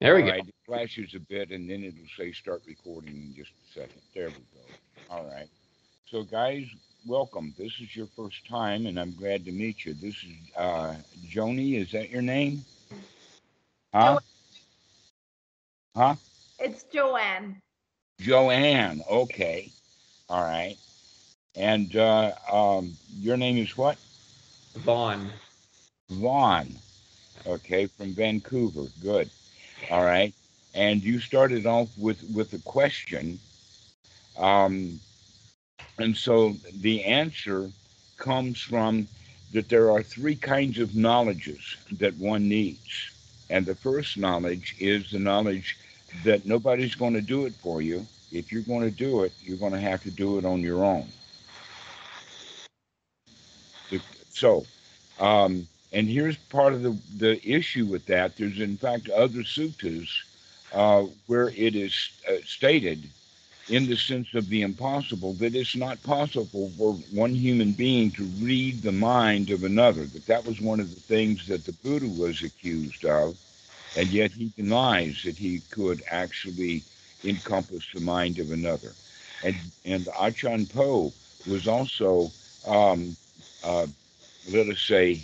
There we All go. right, it flashes a bit and then it'll say start recording in just a second. There we go. All right. So, guys, welcome. This is your first time and I'm glad to meet you. This is uh, Joni. Is that your name? Huh? Huh? It's Joane. Joane. Okay. All right. And uh, um, your name is what? Vaughn. Vaughn. Okay, from Vancouver. Good. All right. And you started off with with a question. Um, and so the answer comes from that there are three kinds of knowledges that one needs. And the first knowledge is the knowledge that nobody's going to do it for you. If you're going to do it, you're going to have to do it on your own. So, um, and here's part of the, the issue with that. There's, in fact, other suttas uh, where it is uh, stated in the sense of the impossible that it's not possible for one human being to read the mind of another. That that was one of the things that the Buddha was accused of, and yet he denies that he could actually encompass the mind of another. And and Achan Po was also, um, uh, let us say,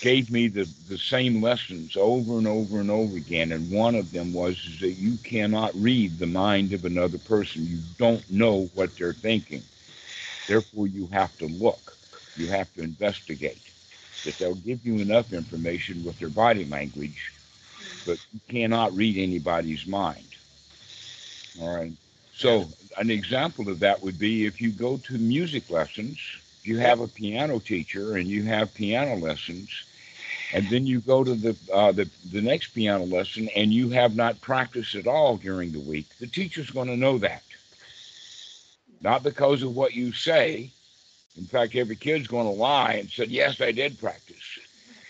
gave me the, the same lessons over and over and over again. And one of them was is that you cannot read the mind of another person. You don't know what they're thinking. Therefore, you have to look. You have to investigate. That they'll give you enough information with their body language, but you cannot read anybody's mind. All right. So an example of that would be if you go to music lessons, you have a piano teacher and you have piano lessons, and then you go to the uh, the the next piano lesson and you have not practiced at all during the week. The teacher's going to know that, not because of what you say. In fact, every kid's going to lie and said, "Yes, I did practice,"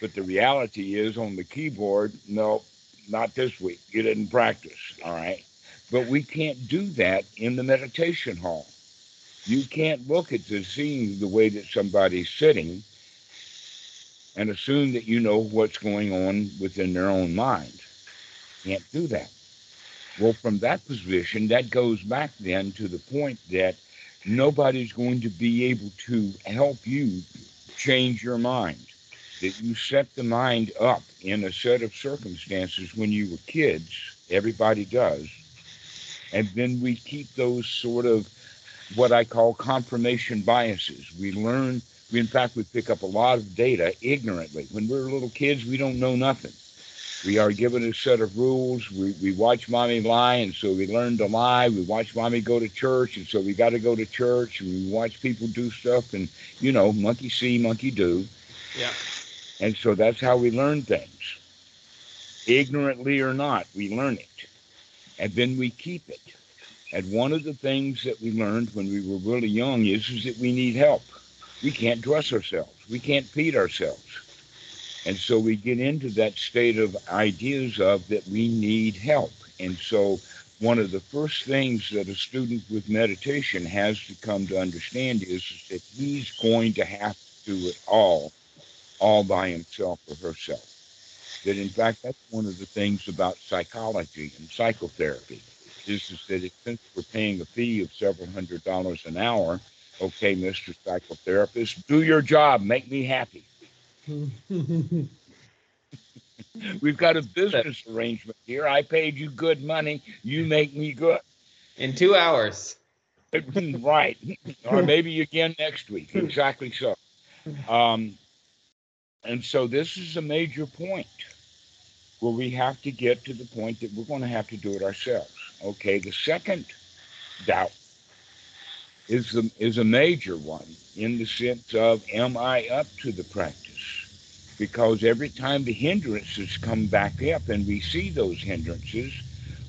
but the reality is on the keyboard, no, not this week. You didn't practice. All right. But we can't do that in the meditation hall. You can't look at the scene the way that somebody's sitting and assume that you know what's going on within their own mind. Can't do that. Well, from that position, that goes back then to the point that nobody's going to be able to help you change your mind. That you set the mind up in a set of circumstances when you were kids, everybody does. And then we keep those sort of what I call confirmation biases. We learn, we in fact, we pick up a lot of data ignorantly. When we're little kids, we don't know nothing. We are given a set of rules. We, we watch mommy lie, and so we learn to lie. We watch mommy go to church, and so we got to go to church. And we watch people do stuff, and you know, monkey see, monkey do. Yeah. And so that's how we learn things. Ignorantly or not, we learn it. And then we keep it. And one of the things that we learned when we were really young is, is that we need help. We can't dress ourselves. We can't feed ourselves. And so we get into that state of ideas of that we need help. And so one of the first things that a student with meditation has to come to understand is, is that he's going to have to do it all, all by himself or herself. That in fact, that's one of the things about psychology and psychotherapy is, is that it, since we're paying a fee of several hundred dollars an hour, okay, Mr. Psychotherapist, do your job, make me happy. We've got a business arrangement here. I paid you good money. You make me good. In two hours. right. Or maybe again next week. Exactly so. Um, and so this is a major point where we have to get to the point that we're going to have to do it ourselves. Okay. The second doubt is the is a major one in the sense of am I up to the practice? Because every time the hindrances come back up and we see those hindrances,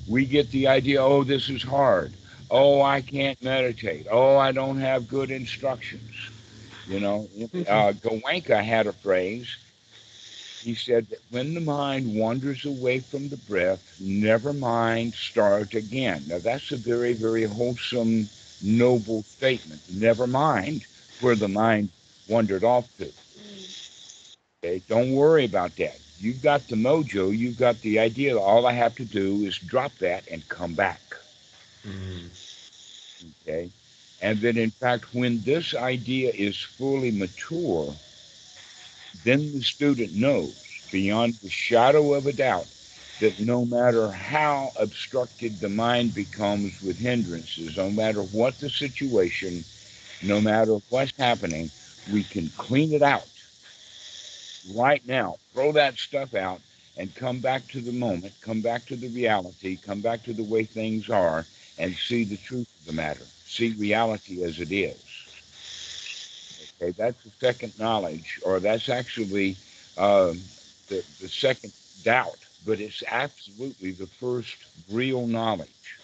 we get the idea, oh, this is hard. Oh, I can't meditate. Oh, I don't have good instructions. You know, uh, Goenka had a phrase. He said that when the mind wanders away from the breath, never mind, start again. Now, that's a very, very wholesome, noble statement. Never mind where the mind wandered off to. Okay, don't worry about that. you've got the mojo, you've got the idea. All I have to do is drop that and come back. Mm. Okay. And then, in fact, when this idea is fully mature, then the student knows beyond the shadow of a doubt that no matter how obstructed the mind becomes with hindrances, no matter what the situation, no matter what's happening, we can clean it out right now. Throw that stuff out and come back to the moment, come back to the reality, come back to the way things are, and see the truth of the matter. See reality as it is. Okay, that's the second knowledge, or that's actually um, the, the second doubt, but it's absolutely the first real knowledge.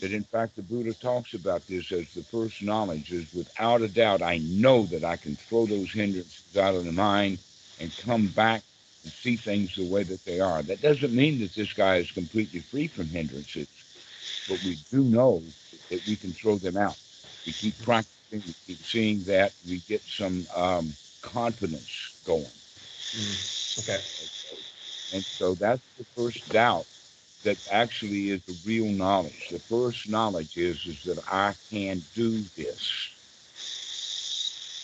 That in fact, the Buddha talks about this as the first knowledge is without a doubt, I know that I can throw those hindrances out of the mind and come back and see things the way that they are. That doesn't mean that this guy is completely free from hindrances, but we do know that we can throw them out. We keep practicing, we keep seeing that, we get some um, confidence going. Mm. Okay. And so that's the first doubt that actually is the real knowledge. The first knowledge is is that I can do this.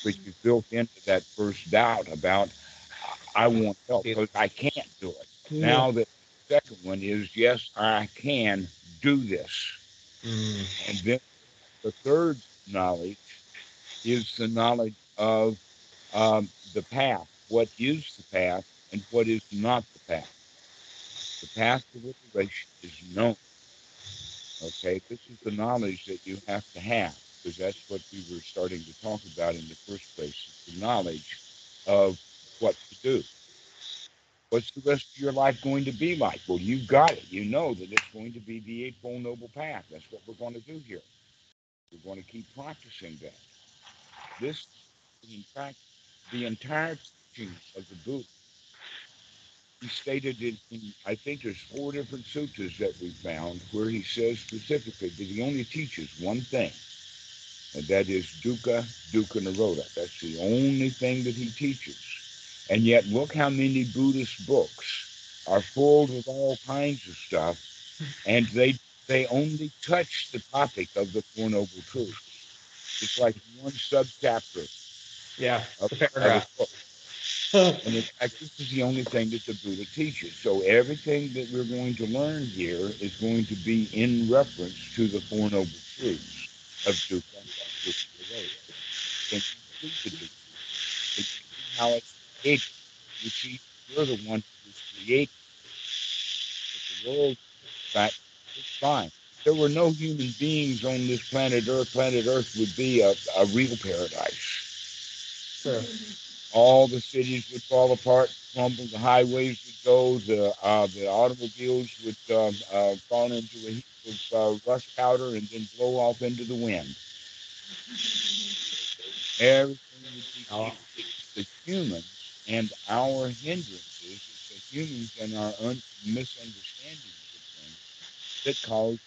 Which is built into that first doubt about I want help because I can't do it. Now the second one is yes, I can do this. Mm. And then the third knowledge is the knowledge of um, the path. What is the path and what is not the path? The path to liberation is known. Okay, this is the knowledge that you have to have because that's what we were starting to talk about in the first place. The knowledge of what to do. What's the rest of your life going to be like? Well, you've got it. You know that it's going to be the Eightfold Noble Path. That's what we're going to do here. We're going to keep practicing that. This, in fact, the entire teaching of the Buddha. He stated in, in, I think there's four different sutras that we found where he says specifically that he only teaches one thing, and that is dukkha, dukkha nirodha. That's the only thing that he teaches. And yet, look how many Buddhist books are filled with all kinds of stuff, and they they only touch the topic of the Four Noble Truths. It's like one subchapter Yeah. of, The a paragraph. book. And in fact, this is the only thing that the Buddha teaches. So everything that we're going to learn here is going to be in reference to the Four Noble Truths of dukkha. And you see dukkha. You how it's created. You see, you're the one who was created. But the world, in fact, is fine. There were no human beings on this planet Earth, planet Earth would be a, a real paradise Sure. all the cities would fall apart, crumble, the highways would go, the uh, the automobiles would um, uh, fall into a heap of uh, rust powder and then blow off into the wind. Everything would be Oh. the humans and our hindrances, it's the humans and our un- misunderstandings of things that cause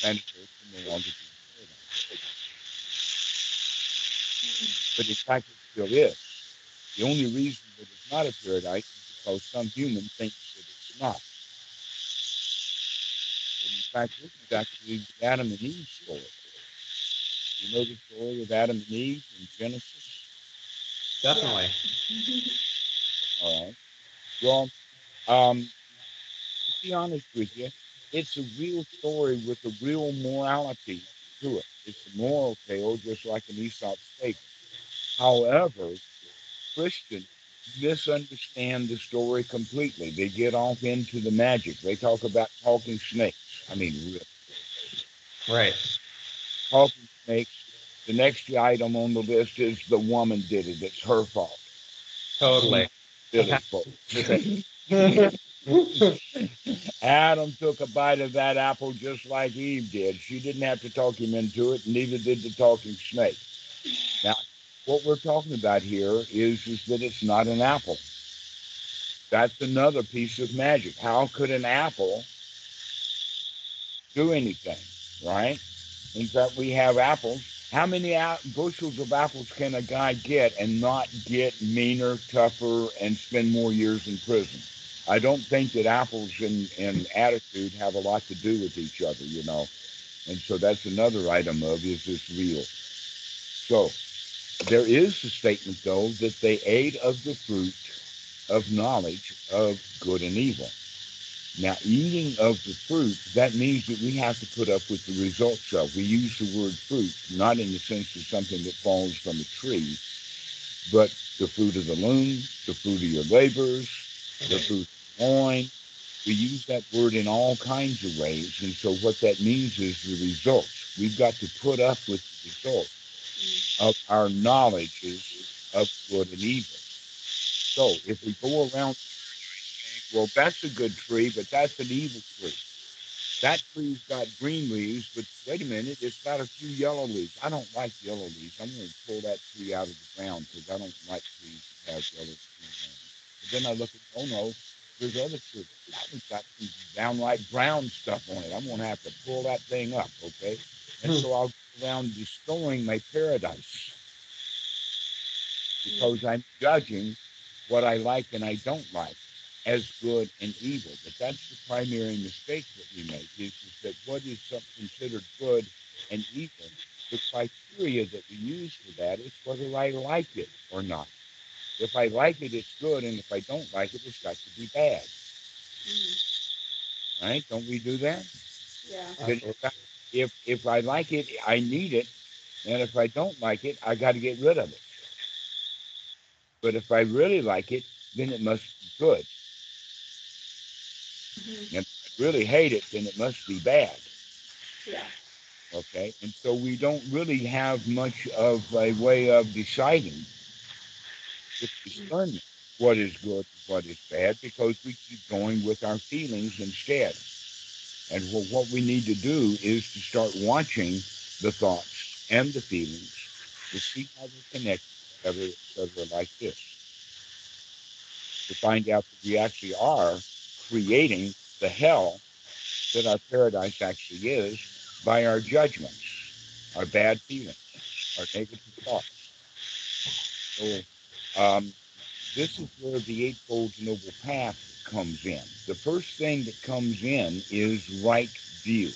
planet Earth no longer be paradise. But in fact, it still is. The only reason that it's not a paradise is because some human thinks that it's not. But in fact, this is actually the Adam and Eve story. You know the story of Adam and Eve in Genesis? Definitely. All right. Well, um, to be honest with you, it's a real story with a real morality to it. It's a moral tale, just like an Aesop's fable. However, Christians misunderstand the story completely. They get off into the magic. They talk about talking snakes. I mean, really, Right. talking snakes. The next item on the list is the woman did it. It's her fault. Totally. Folks. Adam took a bite of that apple just like Eve did. She didn't have to talk him into it, neither did the talking snake. Now, what we're talking about here is, is that it's not an apple. That's another piece of magic. How could an apple do anything, right? In fact, we have apples How many bushels of apples can a guy get and not get meaner, tougher, and spend more years in prison? I don't think that apples and, and attitude have a lot to do with each other, you know. And so that's another item of is this real? So there is a statement, though, that they ate of the fruit of knowledge of good and evil. Now, eating of the fruit, that means that we have to put up with the results of. We use the word fruit, not in the sense of something that falls from a tree, but the fruit of the loom, the fruit of your labors, the fruit wine. We use that word in all kinds of ways. And so what that means is the results. We've got to put up with the results of our knowledges of good and evil. So if we go around well, that's a good tree, but that's an evil tree. That tree's got green leaves, but wait a minute, it's got a few yellow leaves. I don't like yellow leaves. I'm going to pull that tree out of the ground because I don't like trees that have yellow leaves. But then I look at, oh no, there's other trees. That one's got some downright brown stuff on it. I'm going to have to pull that thing up, okay? And Hmm. so I'll go around destroying my paradise because I'm judging what I like and I don't like as good and evil. But that's the primary mistake that we make is, is that what is considered good and evil, the criteria that we use for that is whether I like it or not. If I like it, it's good, and if I don't like it, it's got to be bad. Right? Don't we do that? Yeah. If, I- if I like it, I need it, and if I don't like it, I got to get rid of it. But if I really like it, then it must be good. Mhm. If I really hate it, then it must be bad. Yeah. Okay, and so we don't really have much of a way of deciding discernment what is good what is bad because we keep going with our feelings instead. And what we need to do is to start watching the thoughts and the feelings to see how they connect, et cetera, et like this. To find out that we actually are creating the hell that our paradise actually is by our judgments, our bad feelings, our negative thoughts. So um, this is where the Eightfold Noble Path comes in. The first thing that comes in is right view.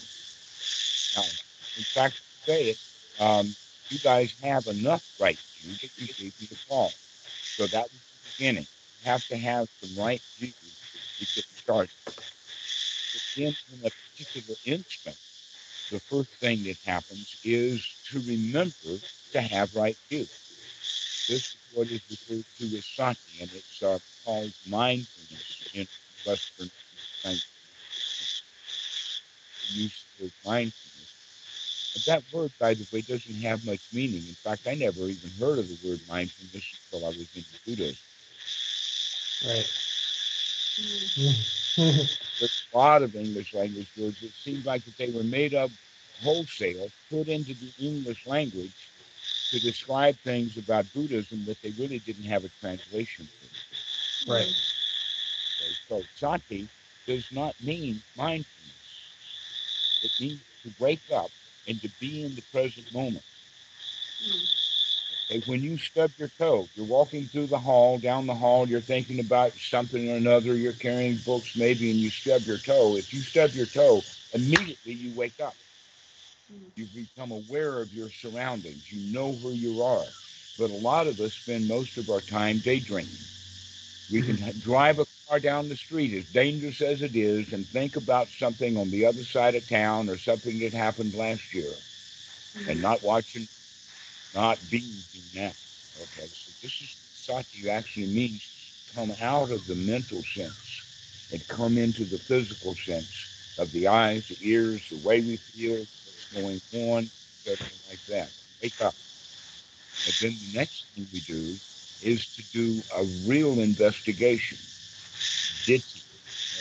Now, in fact, say it, um, you guys have enough right view that you gave me the call. So that was the beginning. You have to have some right view to get started. But in a particular instant, the first thing that happens is to remember to have right view. This is what is referred to as sati, and it's uh, called mindfulness in Western language. The use of the word mindfulness. And that word, by the way, doesn't have much meaning. In fact, I never even heard of the word mindfulness until I was in Buddhism. Right. There's a lot of English language words that seem like that they were made up wholesale, put into the English language to describe things about Buddhism that they really didn't have a translation for. Right. Okay, so sati does not mean mindfulness. It means to wake up and to be in the present moment. Hmm. Okay, when you stub your toe, you're walking through the hall, down the hall, you're thinking about something or another, you're carrying books maybe, and you stub your toe. If you stub your toe, immediately you wake up. Mhm. You become aware of your surroundings. You know where you are. But a lot of us spend most of our time daydreaming. We can drive a car down the street, as dangerous as it is, and think about something on the other side of town or something that happened last year and not watching, not being in now. Okay, so this is sati actually means come out of the mental sense and come into the physical sense of the eyes, the ears, the way we feel, going on, etc. like that. Wake up. And then the next thing we do is to do a real investigation, ditthi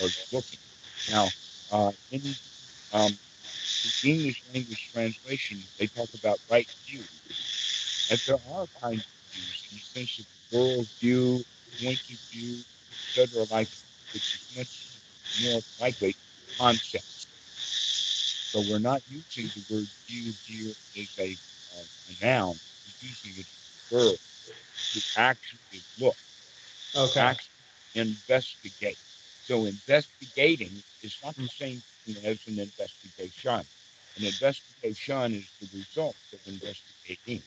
or looking. Now, uh, in um, the English language translation, they talk about right view. And there are kinds of views in the sense of world view, point of view, etc., like which is much more likely concepts. So we're not using the word view here as a a noun, is using it as a verb to actually look, Okay. actually investigate. So investigating is not the same thing as an investigation. An investigation is the result of investigating,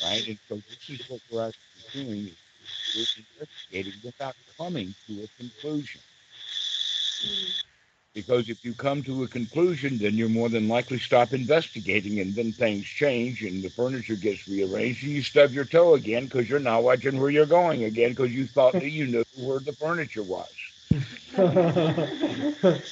right? And so this is what we're actually doing. is We're investigating without coming to a conclusion. Mm. Because if you come to a conclusion, then you're more than likely stop investigating, and then things change, and the furniture gets rearranged, and you stub your toe again because you're not watching where you're going again because you thought that you knew where the furniture was.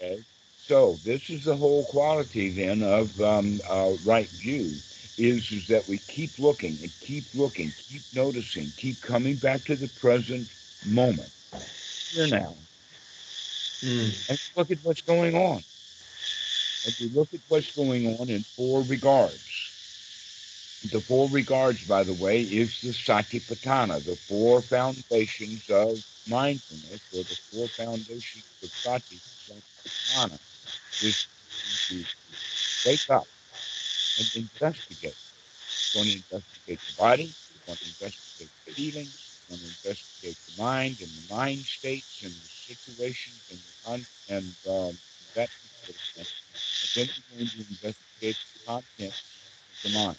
Okay, so this is the whole quality then of um, uh, right view is is that we keep looking and keep looking, keep noticing, keep coming back to the present moment. Here now, Mm. and look at what's going on. And we look at what's going on in four regards. The four regards, by the way, is the Satipatthana, the four foundations of mindfulness, or the four foundations of Sati, Satipatthana, is to wake up and investigate. You want to investigate the body, you want to investigate the feelings, to investigate the mind and the mind states and the situations and the con- and um, that. And then you're going to investigate the content of the mind.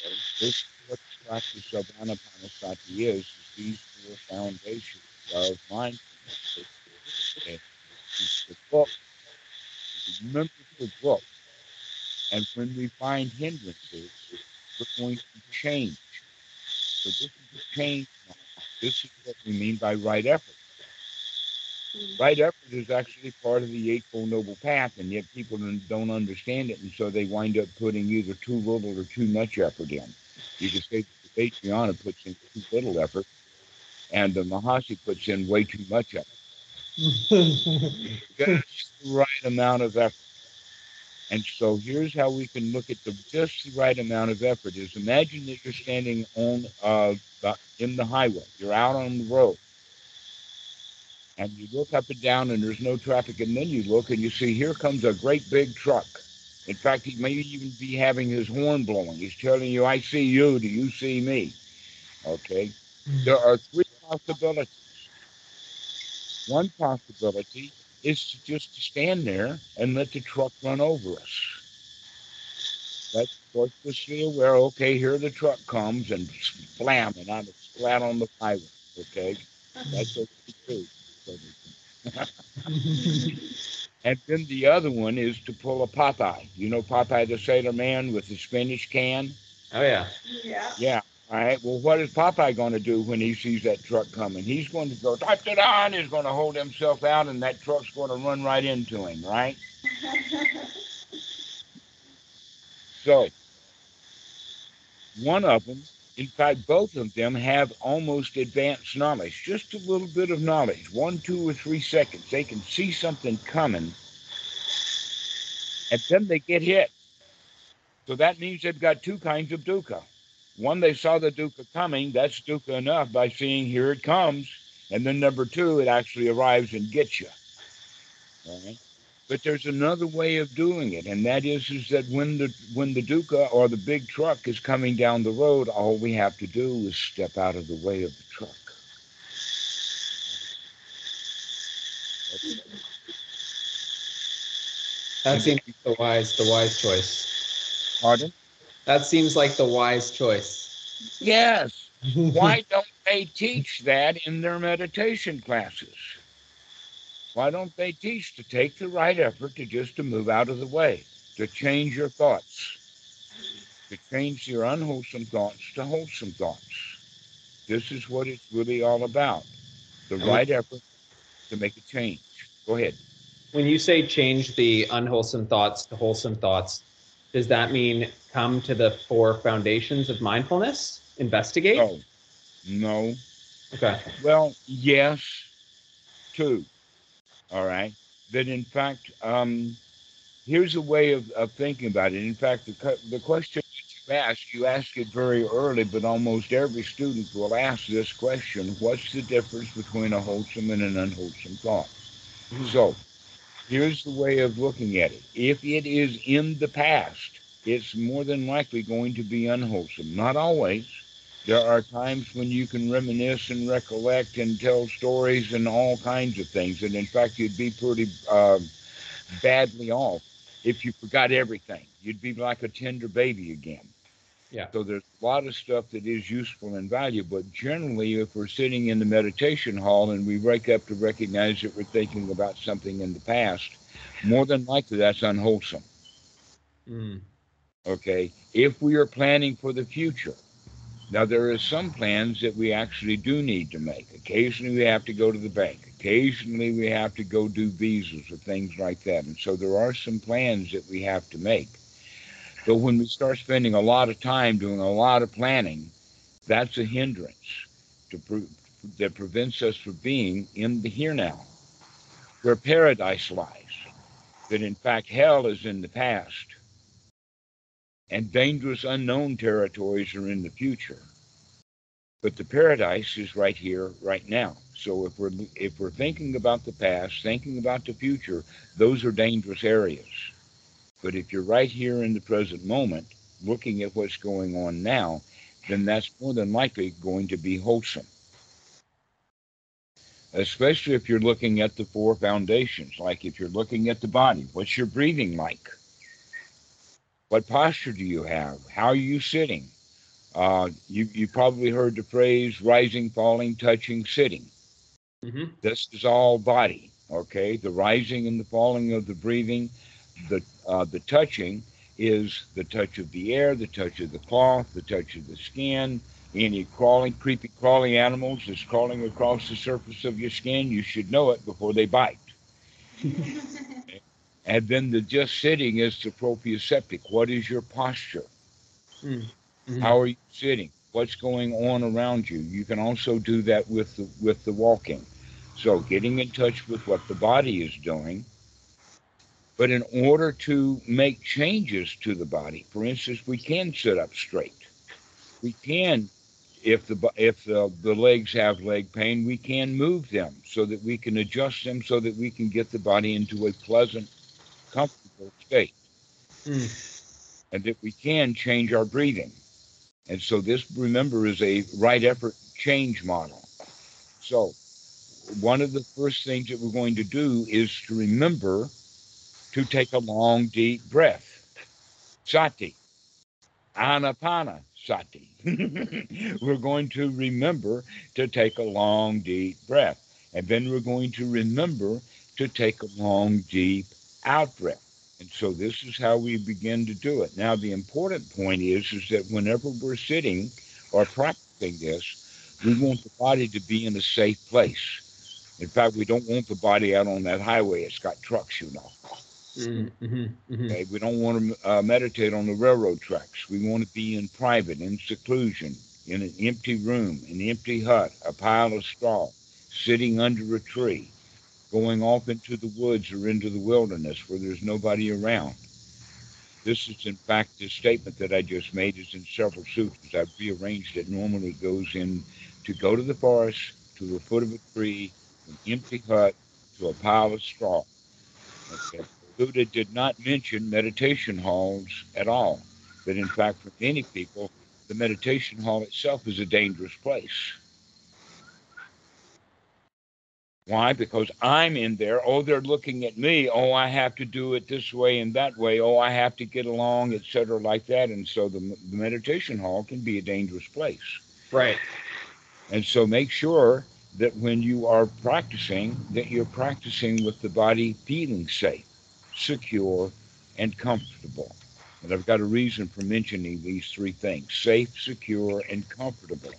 Okay? This is what the practice of Anapanasati is, is these four foundations of mindfulness. Okay? It's the book. Remember the book. And when we find hindrances, we're going to change. So this is a change. now. This is what we mean by right effort. Mm. Right effort is actually part of the Eightfold Noble Path, and yet people don't don't understand it, and so they wind up putting either too little or too much effort in. You can say that the Vajrayana puts in too little effort, and the Mahasi puts in way too much effort. Just the right amount of effort. And so here's how we can look at the just the right amount of effort is imagine that you're standing on uh the- in the highway. You're out on the road. And you look up and down and there's no traffic, and then you look and you see here comes a great big truck. In fact, he may even be having his horn blowing. He's telling you, I see you, do you see me? Okay. There are three possibilities. One possibility is just to stand there and let the truck run over us. That's cautiously aware, okay, here the truck comes and slam and I'm flat on the highway. Okay. That's okay too. And then the other one is to pull a Popeye. You know Popeye the Sailor Man with the spinach can? oh yeah. Yeah. Yeah. All right. Well, what is Popeye going to do when he sees that truck coming? He's going to go, da da da, and he's going to hold himself out, and that truck's going to run right into him, right? So, one of them, in fact, both of them have almost advanced knowledge, just a little bit of knowledge, one, two, or three seconds. They can see something coming, and then they get hit. So that means they've got two kinds of dukkha. One, they saw the dukkha coming. That's dukkha enough by seeing here it comes. And then number two, it actually arrives and gets you. Right? But there's another way of doing it, and that is, is that when the when the dukkha or the big truck is coming down the road, all we have to do is step out of the way of the truck. That seems the wise, the wise choice. Pardon? That seems like the wise choice. Yes. Why don't they teach that in their meditation classes? Why don't they teach to take the right effort to just to move out of the way, to change your thoughts, to change your unwholesome thoughts to wholesome thoughts? This is what it's really all about. The right effort to make a change. Go ahead. When you say change the unwholesome thoughts to wholesome thoughts, does that mean come to the four foundations of mindfulness? Investigate? No. No. Okay. Well, yes, two. All right. That in fact, um, here's a way of, of thinking about it. In fact, the, the question that you ask, you ask it very early, but almost every student will ask this question What's the difference between a wholesome and an unwholesome thought? Mhm. So Here's the way of looking at it. If it is in the past, it's more than likely going to be unwholesome. Not always. There are times when you can reminisce and recollect and tell stories and all kinds of things. And in fact, you'd be pretty uh, badly off if you forgot everything. You'd be like a tender baby again. Yeah. So there's a lot of stuff that is useful and valuable. But generally, if we're sitting in the meditation hall and we wake up to recognize that we're thinking about something in the past, more than likely that's unwholesome. Mm. Okay. If we are planning for the future, now there are some plans that we actually do need to make. Occasionally we have to go to the bank. Occasionally we have to go do visas or things like that. And so there are some plans that we have to make. But when we start spending a lot of time doing a lot of planning, that's a hindrance to pre- that prevents us from being in the here now, where paradise lies. That in fact hell is in the past, and dangerous unknown territories are in the future. But the paradise is right here, right now. So if we're if we're thinking about the past, thinking about the future, those are dangerous areas. But if you're right here in the present moment, looking at what's going on now, then that's more than likely going to be wholesome. Especially if you're looking at the four foundations, like if you're looking at the body, what's your breathing like? What posture do you have? How are you sitting? Uh, you, you probably heard the phrase rising, falling, touching, sitting. hmm This is all body, okay? The rising and the falling of the breathing, the uh, the touching is the touch of the air, the touch of the cloth, the touch of the skin. Any crawling, creepy crawling animals that's crawling across the surface of your skin, you should know it before they bite. And then the just sitting is the proprioceptic. What is your posture? Mm. Mhm. How are you sitting? What's going on around you? You can also do that with the with the walking. So getting in touch with what the body is doing. But in order to make changes to the body, for instance, we can sit up straight. We can, if the if the, the legs have leg pain, we can move them so that we can adjust them so that we can get the body into a pleasant, comfortable state Mm. and that we can change our breathing. And so this, remember, is a right effort change model. So one of the first things that we're going to do is to remember to take a long, deep breath. Sati. Anapana sati. we're going to remember to take a long, deep breath. And then we're going to remember to take a long, deep out breath. And so this is how we begin to do it. Now, the important point is, is that whenever we're sitting or practicing this, we want the body to be in a safe place. In fact, we don't want the body out on that highway. It's got trucks, you know. Mm, mhm, mhm. Okay, we don't want to uh, meditate on the railroad tracks. We want to be in private, in seclusion, in an empty room, an empty hut, a pile of straw, sitting under a tree, going off into the woods or into the wilderness where there's nobody around. This is, in fact, the statement that I just made is in several sutras. I've rearranged it. Normally, it goes in to go to the forest, to the foot of a tree, an empty hut, to a pile of straw. Okay. Buddha did not mention meditation halls at all. But in fact, for many people, the meditation hall itself is a dangerous place. Why? Because I'm in there. Oh, they're looking at me. Oh, I have to do it this way and that way. Oh, I have to get along, etc., like that. And so the, the meditation hall can be a dangerous place. Right. And so make sure that when you are practicing, that you're practicing with the body feeling safe, secure, and comfortable. And I've got a reason for mentioning these three things safe, secure, and comfortable.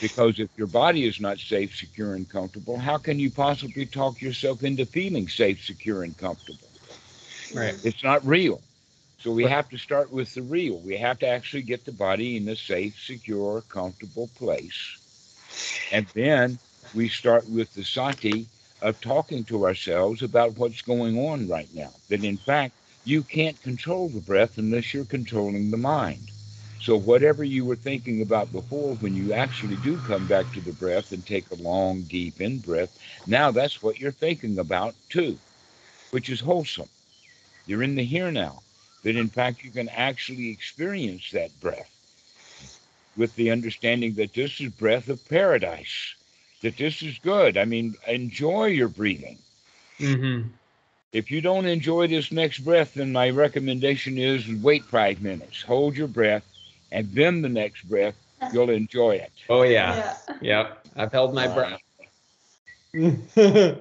Because if your body is not safe, secure, and comfortable, how can you possibly talk yourself into feeling safe, secure, and comfortable? Right. It's not real. So we Right. have to start with the real. We have to actually get the body in a safe, secure, comfortable place. And then we start with the sati of talking to ourselves about what's going on right now. That in fact, you can't control the breath unless you're controlling the mind. So whatever you were thinking about before, when you actually do come back to the breath and take a long, deep in breath, now that's what you're thinking about too. which is wholesome. You're in the here now. That in fact you can actually experience that breath with the understanding that this is breath of paradise, that this is good. I mean, enjoy your breathing. Mm-hmm. If you don't enjoy this next breath, then my recommendation is wait five minutes, hold your breath, and then the next breath, you'll enjoy it. Oh yeah. Yeah. Yep. I've held my Uh, breath.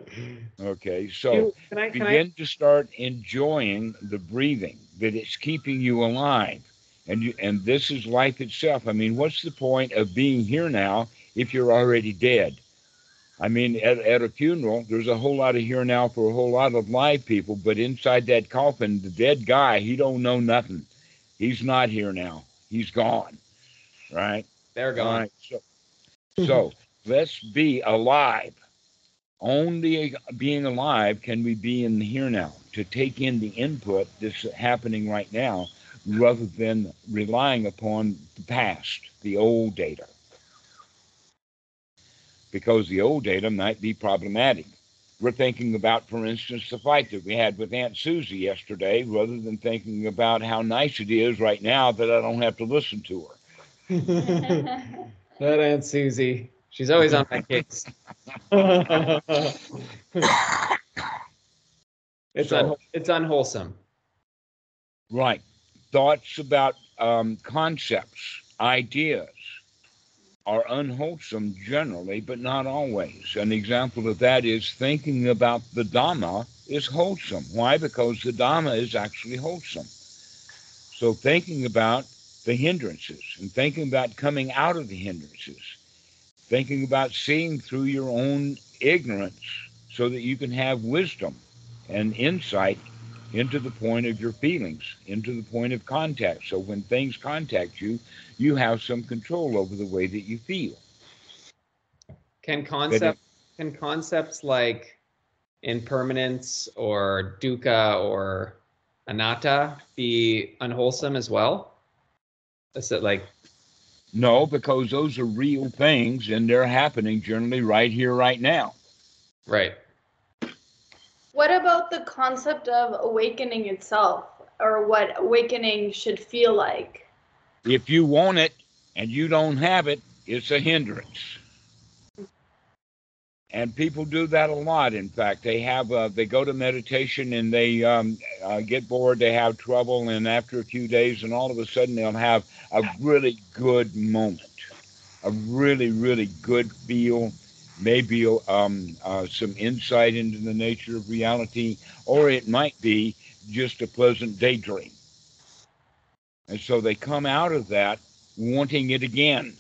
Okay, so can I, can I, begin to start enjoying the breathing, that it's keeping you alive. And you, and this is life itself. I mean, what's the point of being here now if you're already dead? I mean, at, at a funeral, there's a whole lot of here now for a whole lot of live people, but inside that coffin, the dead guy, he don't know nothing. He's not here now. He's gone. Right? they're gone. right. So, so let's be alive. Only being alive can we be in here now to take in the input that's happening right now rather than relying upon the past, the old data. Because the old data might be problematic. We're thinking about, for instance, the fight that we had with Aunt Susie yesterday, rather than thinking about how nice it is right now that I don't have to listen to her. that Aunt Susie. She's always on my case. it's So- un- it's unwholesome. Right. Thoughts about um, concepts, ideas are unwholesome generally, but not always. An example of that is thinking about the Dhamma is wholesome. Why? Because the Dhamma is actually wholesome. So thinking about the hindrances and thinking about coming out of the hindrances, thinking about seeing through your own ignorance so that you can have wisdom and insight into the point of your feelings, into the point of contact. So when things contact you, you have some control over the way that you feel. Can concept can concepts like impermanence or dukkha or anatta be unwholesome as well? Is it like No, because those are real things and they're happening generally right here, right now. right? What about the concept of awakening itself, or what awakening should feel like? If you want it and you don't have it, it's a hindrance. And people do that a lot. In fact, they have uh, they go to meditation and they um, uh, get bored, they have trouble, and after a few days, and all of a sudden they'll have a really good moment, a really really good feel, maybe um, uh, some insight into the nature of reality, or it might be just a pleasant daydream. And so they come out of that wanting it again.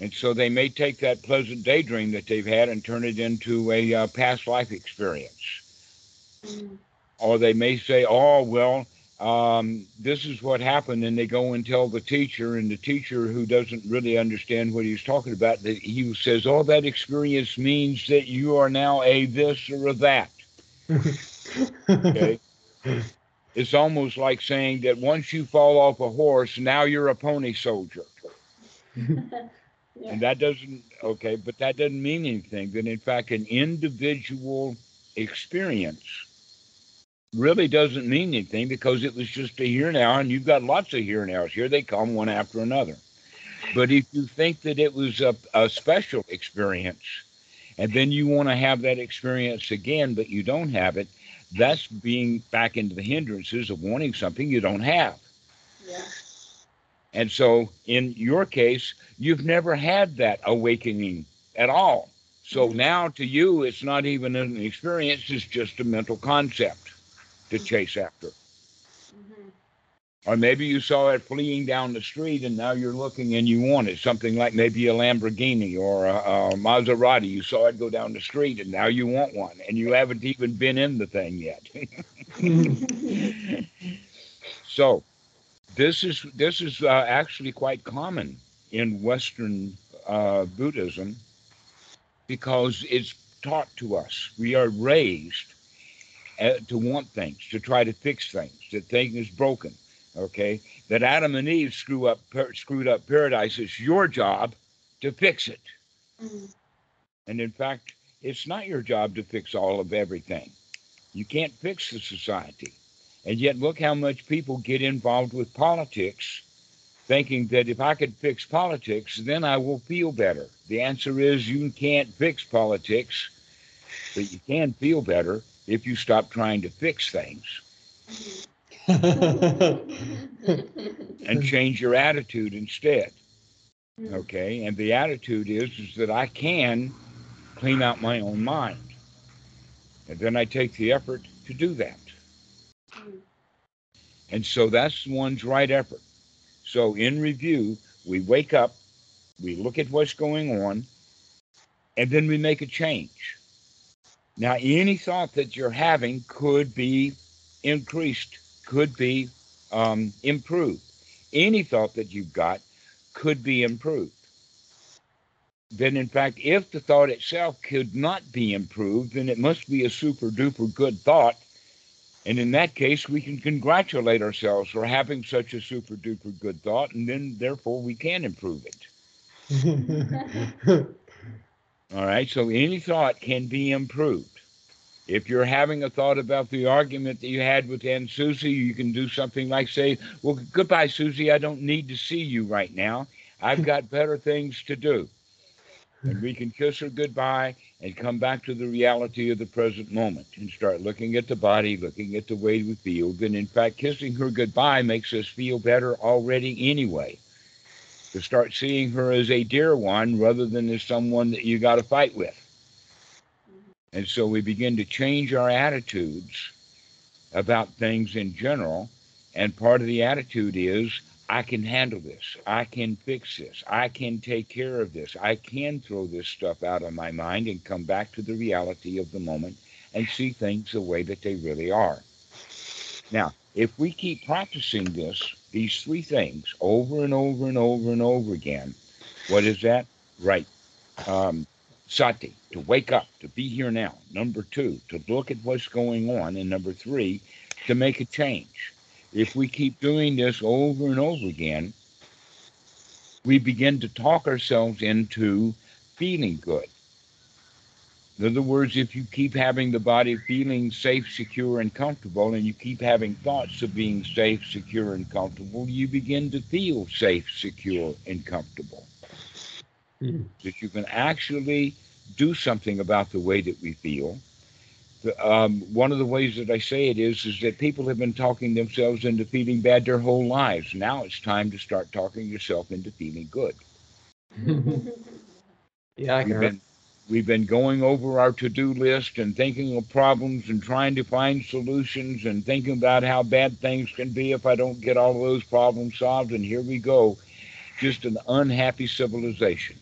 And so they may take that pleasant daydream that they've had and turn it into a uh, past life experience. Mm. Or they may say, oh, well, um, this is what happened. And they go and tell the teacher, and the teacher, who doesn't really understand what he's talking about, that he says, oh, that experience means that you are now a this or a that. Okay. it's almost like saying that once you fall off a horse, now you're a pony soldier. Yeah. And that doesn't, okay, but that doesn't mean anything. That in fact, an individual experience really doesn't mean anything because it was just a here now, and you've got lots of here and nows. Here they come one after another. But if you think that it was a, a special experience, and then you want to have that experience again, but you don't have it, that's being back into the hindrances of wanting something you don't have. Yeah. And so in your case, you've never had that awakening at all. So mm-hmm. now to you, it's not even an experience, it's just a mental concept to chase after. Mhm. Or maybe you saw it fleeing down the street and now you're looking and you want it. Something like maybe a Lamborghini or a, a Maserati. You saw it go down the street and now you want one and you haven't even been in the thing yet. so this is this is uh, actually quite common in Western uh, Buddhism because it's taught to us. We are raised to want things, to try to fix things. That thing is broken. Okay, that Adam and Eve screw up, per, screwed up paradise. It's your job to fix it. Mhm. And in fact, it's not your job to fix all of everything. You can't fix the society. And yet, look how much people get involved with politics, thinking that if I could fix politics, then I will feel better. The answer is you can't fix politics, but you can feel better if you stop trying to fix things and change your attitude instead. Mm. Okay, and the attitude is is that I can clean out my own mind, and then I take the effort to do that. Mm. And so that's one's right effort. So in review, we wake up, we look at what's going on, and then we make a change. Now, any thought that you're having could be increased, could be um, improved. Any thought that you've got could be improved. Then, in fact, if the thought itself could not be improved, then it must be a super duper good thought. And in that case, we can congratulate ourselves for having such a super duper good thought, and then therefore we can improve it. All right, so any thought can be improved. If you're having a thought about the argument that you had with Aunt Susie, you can do something like say, Well, goodbye, Susie. I don't need to see you right now. I've got better things to do. And we can kiss her goodbye and come back to the reality of the present moment and start looking at the body, looking at the way we feel. Then, in fact, kissing her goodbye makes us feel better already anyway. To start seeing her as a dear one rather than as someone that you got to fight with. Mm-hmm. And so we begin to change our attitudes about things in general. And part of the attitude is I can handle this. I can fix this. I can take care of this. I can throw this stuff out of my mind and come back to the reality of the moment and see things the way that they really are. Now, if we keep practicing this, these three things over and over and over and over again, what is that? Right. Um, sati, to wake up, to be here now. Number two, to look at what's going on. And number three, to make a change. If we keep doing this over and over again, we begin to talk ourselves into feeling good. In other words, if you keep having the body feeling safe, secure, and comfortable, and you keep having thoughts of being safe, secure, and comfortable, you begin to feel safe, secure, and comfortable. Mm. That you can actually do something about the way that we feel. Um, one of the ways that I say it is is that people have been talking themselves into feeling bad their whole lives. Now it's time to start talking yourself into feeling good. yeah, I can. We've been, going over our to-do list and thinking of problems and trying to find solutions and thinking about how bad things can be if I don't get all of those problems solved. And here we go, just an unhappy civilization.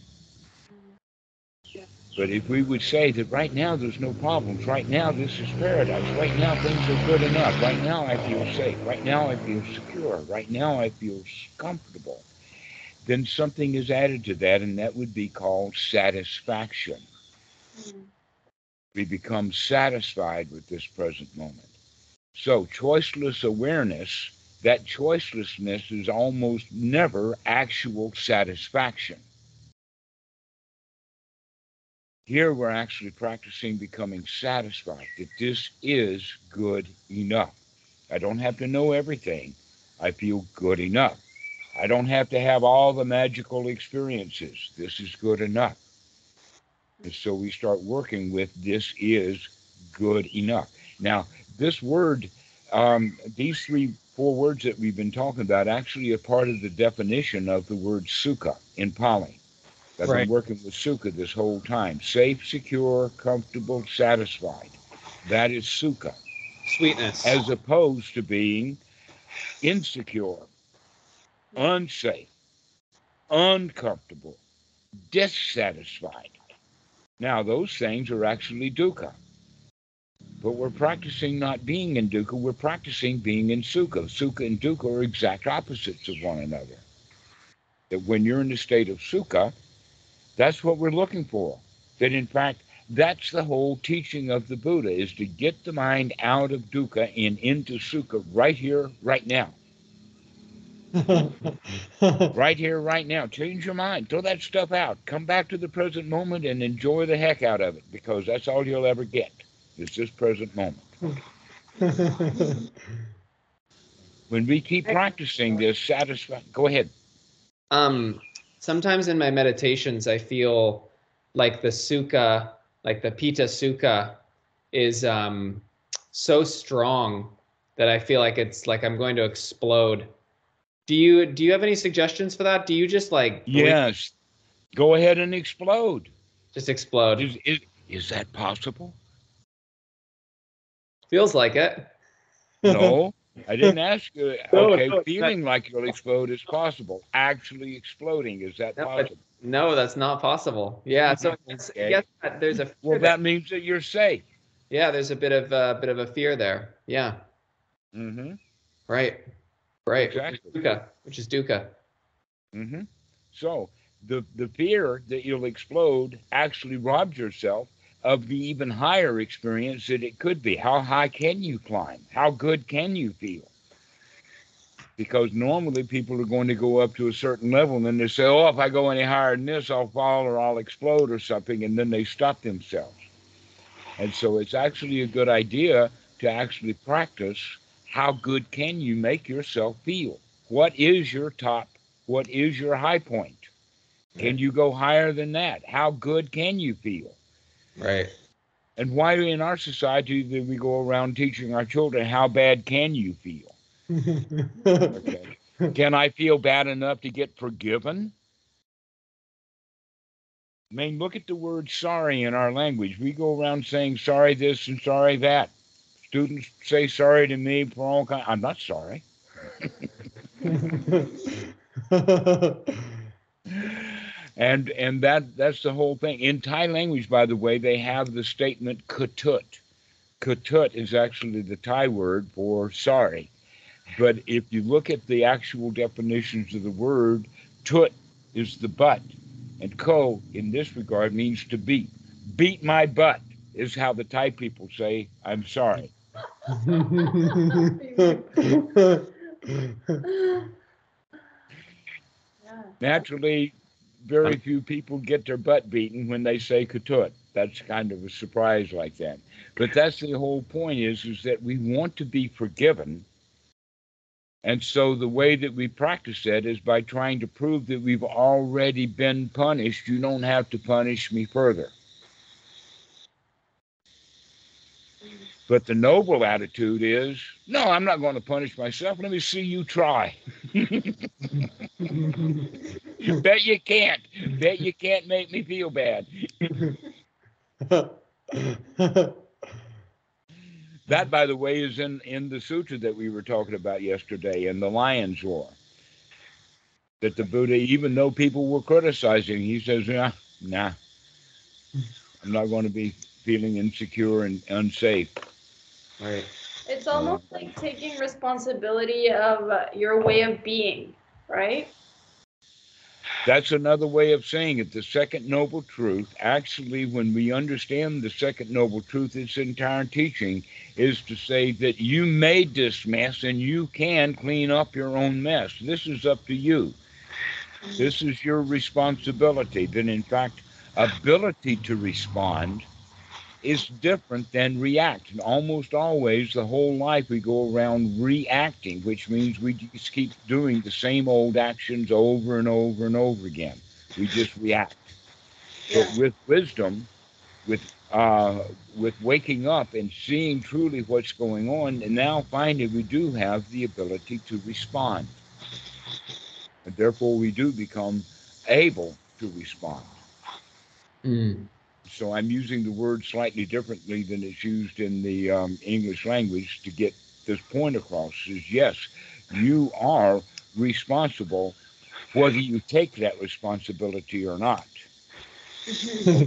But if we would say that right now there's no problems, right now this is paradise, right now things are good enough, right now I feel safe, right now I feel secure, right now I feel comfortable, then something is added to that, and that would be called satisfaction. We become satisfied with this present moment. So, choiceless awareness, that choicelessness is almost never actual satisfaction. Here we're actually practicing becoming satisfied that this is good enough. I don't have to know everything. I feel good enough. I don't have to have all the magical experiences. This is good enough. And so we start working with this is good enough. Now, this word, um, these three, four words that we've been talking about actually are part of the definition of the word sukha in Pali. I've right. been working with Sukha this whole time. Safe, secure, comfortable, satisfied. That is Sukha. Sweetness. As opposed to being insecure, unsafe, uncomfortable, dissatisfied. Now, those things are actually dukkha. But we're practicing not being in dukkha, we're practicing being in sukha. Sukha and dukkha are exact opposites of one another. That when you're in the state of sukha, that's what we're looking for. That in fact, that's the whole teaching of the Buddha is to get the mind out of dukkha and into sukha right here, right now. right here, right now. Change your mind. Throw that stuff out. Come back to the present moment and enjoy the heck out of it because that's all you'll ever get. Is this present moment. When we keep practicing this, satisfy. Go ahead. um, sometimes in my meditations, I feel like the sukha, like the piti Sukha, is um, so strong that I feel like it's like I'm going to explode. Do you do you have any suggestions for that? Do you just like Yes. Go ahead and explode. just explode? Is, is, is that possible? Feels like it. No, I didn't ask you. Okay, no, it's feeling like you'll explode is possible. Actually exploding, is that No, possible? No, that's not possible. Yeah, so it's, Okay. yes, that- there's a Well, there. that means that you're safe. yeah, there's a bit of a bit of a fear there. Yeah, Mm-hmm. right, right. Exactly. Which is dukkha, which is dukkha. Mm-hmm. So the the fear that you'll explode actually robs yourself of the even higher experience that it could be. How high can you climb? How good can you feel? Because normally people are going to go up to a certain level and then they say, Oh, if I go any higher than this, I'll fall or I'll explode or something, and then they stop themselves. And so it's actually a good idea to actually practice how good can you make yourself feel? What is your top what is your high point? Can you go higher than that? How good can you feel? Right. And why in our society do we go around teaching our children how bad can you feel? Okay. can I feel bad enough to get forgiven? I mean, look at the word sorry in our language. We go around saying sorry this and sorry that. Students say sorry to me for all kind. I'm not sorry. and and that that's the whole thing in thai language by the way they have the statement katut katut is actually the thai word for sorry but if you look at the actual definitions of the word tut is the butt and ko in this regard means to beat beat my butt is how the thai people say i'm sorry. naturally very few people get their butt beaten when they say katut that's kind of a surprise like that. But that's the whole point is is that we want to be forgiven. And so the way that we practice that is by trying to prove that we've already been punished. You don't have to punish me further but the noble attitude is no i'm not going to punish myself let me see you try You bet you can't. Bet you can't make me feel bad. That, by the way, is in, in the sutra that we were talking about yesterday in the lion's roar. That the Buddha, even though people were criticizing, he says, nah, nah, I'm not going to be feeling insecure and unsafe. Right. It's almost like taking responsibility of uh, your way of being, right? That's another way of saying it. The second noble truth, actually, when we understand the second noble truth, its entire teaching is to say that you made this mess and you can clean up your own mess. This is up to you. This is your responsibility. Then, in fact, ability to respond is different than react. And almost always, the whole life, we go around reacting, which means we just keep doing the same old actions over and over and over again. We just react. But with wisdom, with uh, with waking up and seeing truly what's going on, and now finally we do have the ability to respond. And therefore, we do become able to respond. Mm. So I'm using the word slightly differently than it's used in the um, English language to get this point across. Is yes, you are responsible, whether you take that responsibility or not.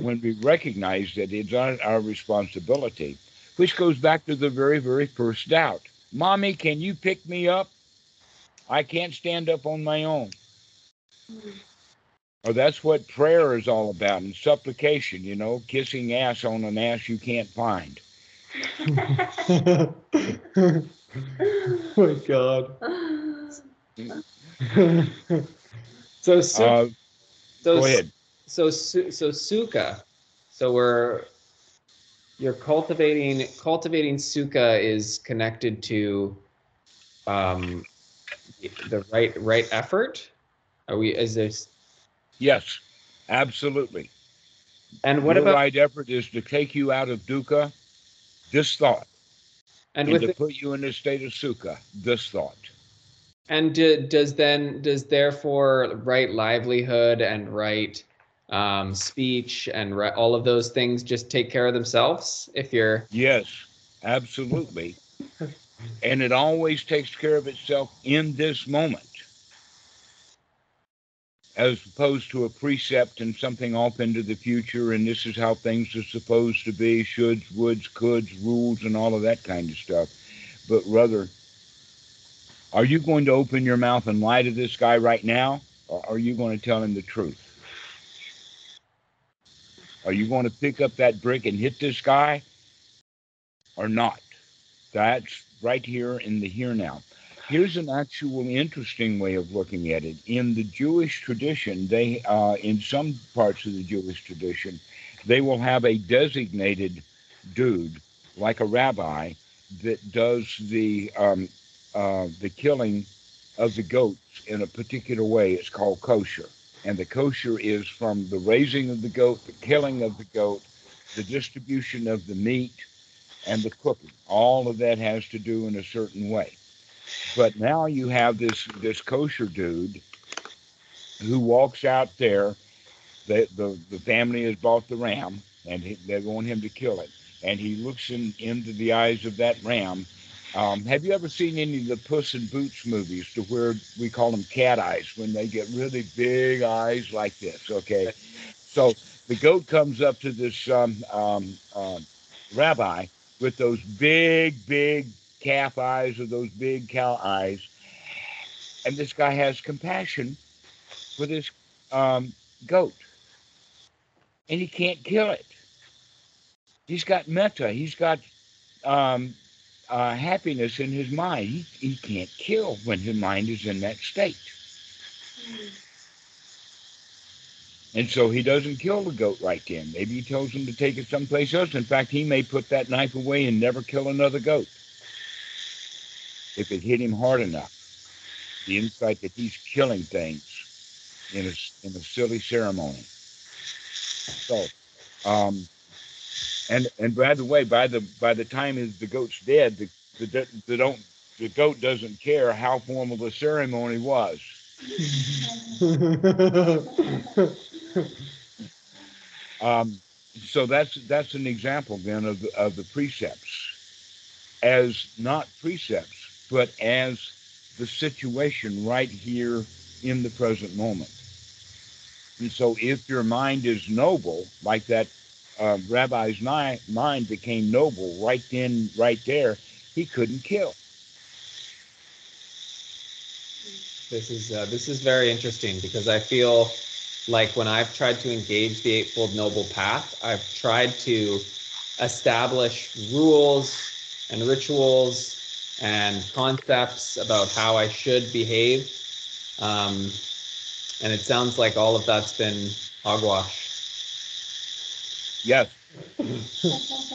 When we recognize that it's our, our responsibility, which goes back to the very, very first doubt. Mommy, can you pick me up? I can't stand up on my own. Or that's what prayer is all about and supplication, you know, kissing ass on an ass you can't find. oh my god. so su- Uh, so go ahead. So su- so sukha. So we're you're cultivating cultivating sukha is connected to um the right right effort. Are we is this Yes, absolutely. and what Your about right effort is to take you out of dukkha, this thought, and and, to the, put you in a state of sukha, this thought. and do, does then does therefore right livelihood and right um, speech and right, all of those things just take care of themselves if you're Yes, absolutely. and it always takes care of itself in this moment, as opposed to a precept and something off into the future, and this is how things are supposed to be shoulds, woulds, coulds, rules, and all of that kind of stuff. But rather, are you going to open your mouth and lie to this guy right now, or are you going to tell him the truth? Are you going to pick up that brick and hit this guy or not? That's right here in the here now. Here's an actual interesting way of looking at it. In the Jewish tradition, they uh, in some parts of the Jewish tradition, they will have a designated dude, like a rabbi, that does the um, uh, the killing of the goats in a particular way. It's called kosher, and the kosher is from the raising of the goat, the killing of the goat, the distribution of the meat, and the cooking. All of that has to do in a certain way. But now you have this this kosher dude who walks out there. The the, the family has bought the ram, and he, they want him to kill it. And he looks in, into the eyes of that ram. Um, have you ever seen any of the Puss in Boots movies, to where we call them cat eyes, when they get really big eyes like this? Okay, so the goat comes up to this um, um, um, rabbi with those big, big calf eyes or those big cow eyes. And this guy has compassion for this um, goat. And he can't kill it. He's got metta. He's got um, uh, happiness in his mind. He, he can't kill when his mind is in that state. And so he doesn't kill the goat right then. Maybe he tells him to take it someplace else. In fact, he may put that knife away and never kill another goat if it hit him hard enough. The insight that he's killing things in a, in a silly ceremony. So, um, and and by the way, by the by the time is the goat's dead, the the, the don't the goat doesn't care how formal the ceremony was. Um, so that's that's an example then of the, of the precepts as not precepts, but as the situation right here in the present moment. And so, if your mind is noble, like that uh, rabbi's ni- mind became noble right then, right there, he couldn't kill. This is uh, this is very interesting because I feel like when I've tried to engage the Eightfold Noble Path, I've tried to establish rules and rituals and concepts about how I should behave. Um, and it sounds like all of that's been hogwash. Yes,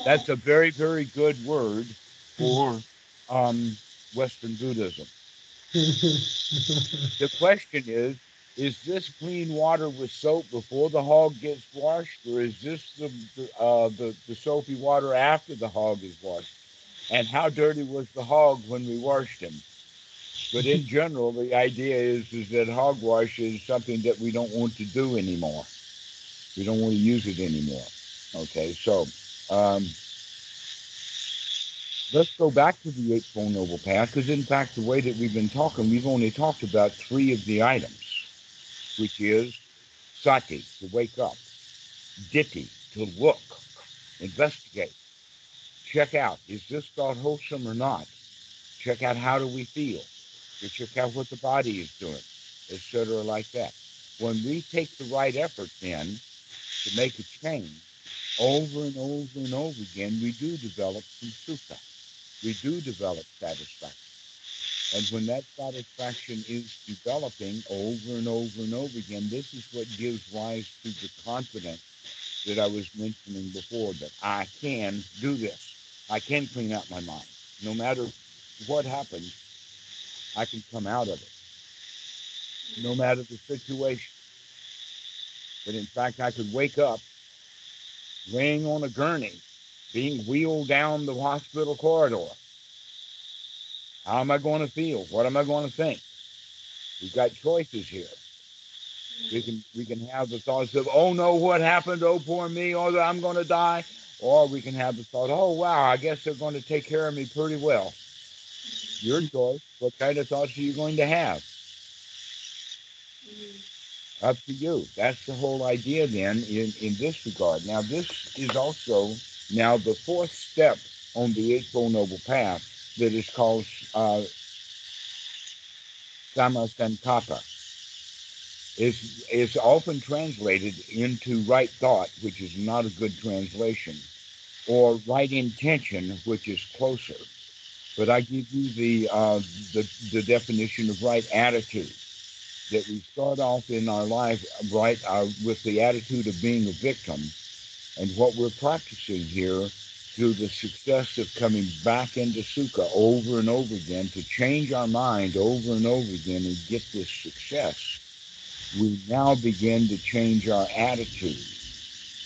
that's a very, very good word for um, Western Buddhism. The question is, is this clean water with soap before the hog gets washed, or is this the the, uh, the the soapy water after the hog is washed? And how dirty was the hog when we washed him? But in general, the idea is is that hogwash is something that we don't want to do anymore. We don't want to use it anymore. Okay, so um, let's go back to the Eightfold Noble Path, because in fact, the way that we've been talking, we've only talked about three of the items, which is sati, to wake up, ditthi, to look, investigate, check out, is this thought wholesome or not? Check out how do we feel, to check out what the body is doing, etc., like that. When we take the right effort then to make a change, over and over and over again, we do develop some sukha. We do develop satisfaction. And when that satisfaction is developing over and over and over again, this is what gives rise to the confidence that I was mentioning before that I can do this. I can clean out my mind. No matter what happens, I can come out of it. No matter the situation. But in fact, I could wake up laying on a gurney, being wheeled down the hospital corridor. How am I going to feel? What am I going to think? We've got choices here. We can we can have the thoughts of, oh no, what happened? Oh poor me, oh I'm going to die. Or we can have the thought, oh wow, I guess they're going to take care of me pretty well. Your choice. What kind of thoughts are you going to have? Up to you. That's the whole idea then in, in this regard. Now this is also now the fourth step on the Eightfold Noble Path that is called uh, Samma Sankappa. Is is often translated into right thought, which is not a good translation, or right intention, which is closer. But I give you the uh, the, the definition of right attitude. That we start off in our life right uh, with the attitude of being a victim, and what we're practicing here through the success of coming back into Sukha over and over again to change our mind over and over again and get this success, we now begin to change our attitude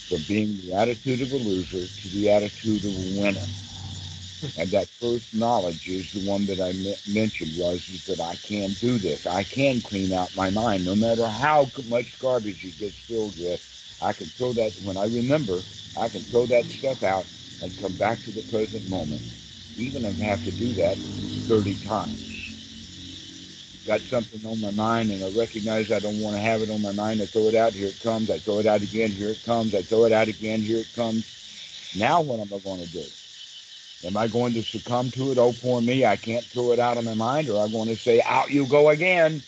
from being the attitude of a loser to the attitude of a winner. And that first knowledge is the one that I mentioned was is that I can do this. I can clean out my mind, no matter how much garbage it gets filled with. I can throw that when I remember. I can throw that stuff out and come back to the present moment, even if I have to do that 30 times. Got something on my mind and I recognize I don't want to have it on my mind. I throw it out, here it comes. I throw it out again, here it comes. I throw it out again, here it comes. Now what am I going to do? Am I going to succumb to it? Oh, poor me, I can't throw it out of my mind. Or I'm going to say, out you go again?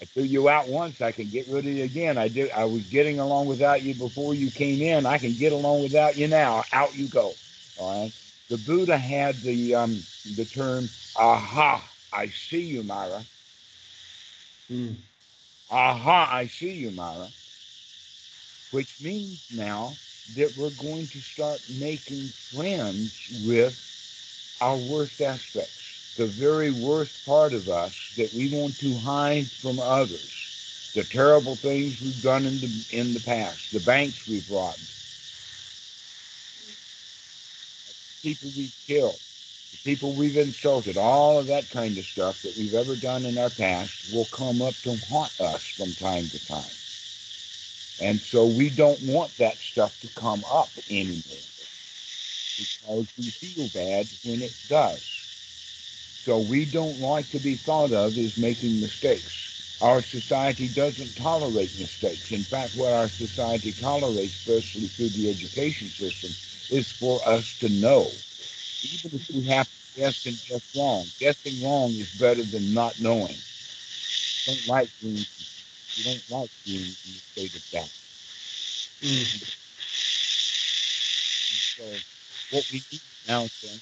I threw you out once. I can get rid of you again. I did. I was getting along without you before you came in. I can get along without you now. Out you go. All right. The Buddha had the um, the term "Aha, I see you, Mara." Mm. Aha, I see you, Mara. Which means now that we're going to start making friends with our worst aspects the very worst part of us that we want to hide from others, the terrible things we've done in the, in the past, the banks we've robbed, people we've killed, people we've insulted, all of that kind of stuff that we've ever done in our past will come up to haunt us from time to time. And so we don't want that stuff to come up anymore because we feel bad when it does. So we don't like to be thought of as making mistakes. Our society doesn't tolerate mistakes. In fact, what our society tolerates, especially through the education system, is for us to know. Even if we have to guess and guess wrong, guessing wrong is better than not knowing. You don't like being you don't like being in the state of doubt. Mm. So what we need now is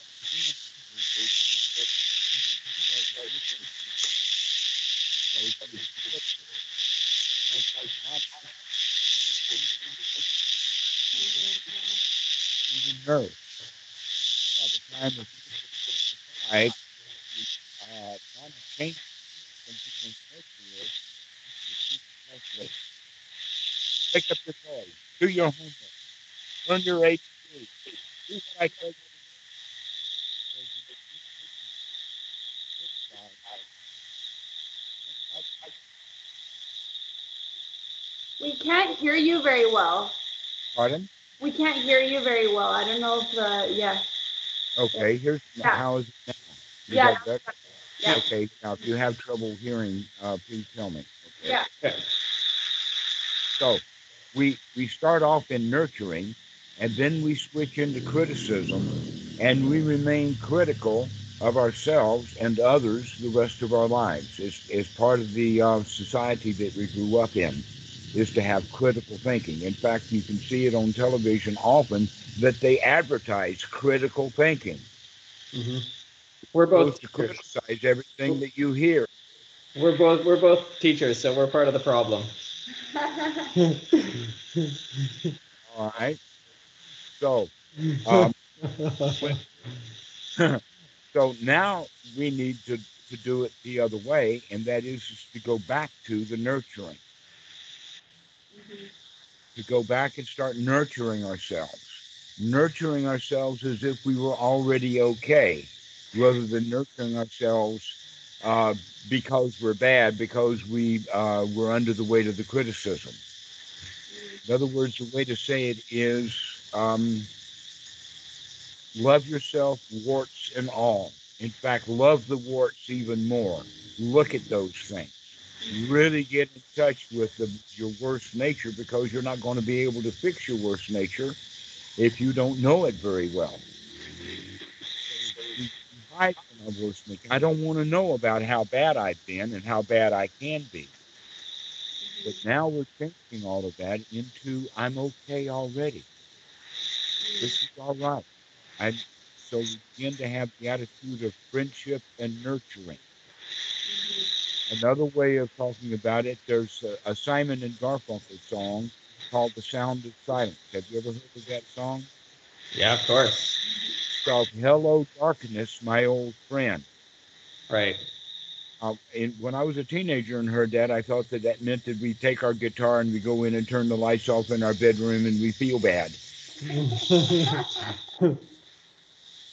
nerve. Time the five, uh, trying to change something in Pick up your toys, do your homework, learn your ABC, do what I told you. We can't hear you very well. Pardon? We can't hear you very well. I don't know if the yeah. Okay, here's Yeah. how is it now? Yeah. Yeah. Okay, now if you have trouble hearing, uh, please tell me. Okay. Yeah. So we we start off in nurturing, and then we switch into criticism, and we remain critical of ourselves and others the rest of our lives. It's, it's part of the uh, society that we grew up in is to have critical thinking. In fact, you can see it on television often that they advertise critical thinking. Mm-hmm. We're both to criticize everything that you hear. We're both we're both teachers, so we're part of the problem. All right. So, um, so now we need to, to do it the other way, and that is just to go back to the nurturing, to go back and start nurturing ourselves, nurturing ourselves as if we were already okay, rather than nurturing ourselves uh, because we're bad, because we uh, were under the weight of the criticism. In other words, the way to say it is um, love yourself, warts and all. In fact, love the warts even more. Look at those things. Really get in touch with the, your worst nature because you're not going to be able to fix your worst nature if you don't know it very well. I don't want to know about how bad I've been and how bad I can be. But now we're changing all of that into I'm okay already. This is all right. I so we begin to have the attitude of friendship and nurturing. Another way of talking about it, there's a, a Simon and Garfunkel song called "The Sound of Silence." Have you ever heard of that song? yeah, of course. It's called "Hello Darkness, My Old Friend." Right. Uh, and when I was a teenager and heard that, I thought that that meant that we take our guitar and we go in and turn the lights off in our bedroom and we feel bad.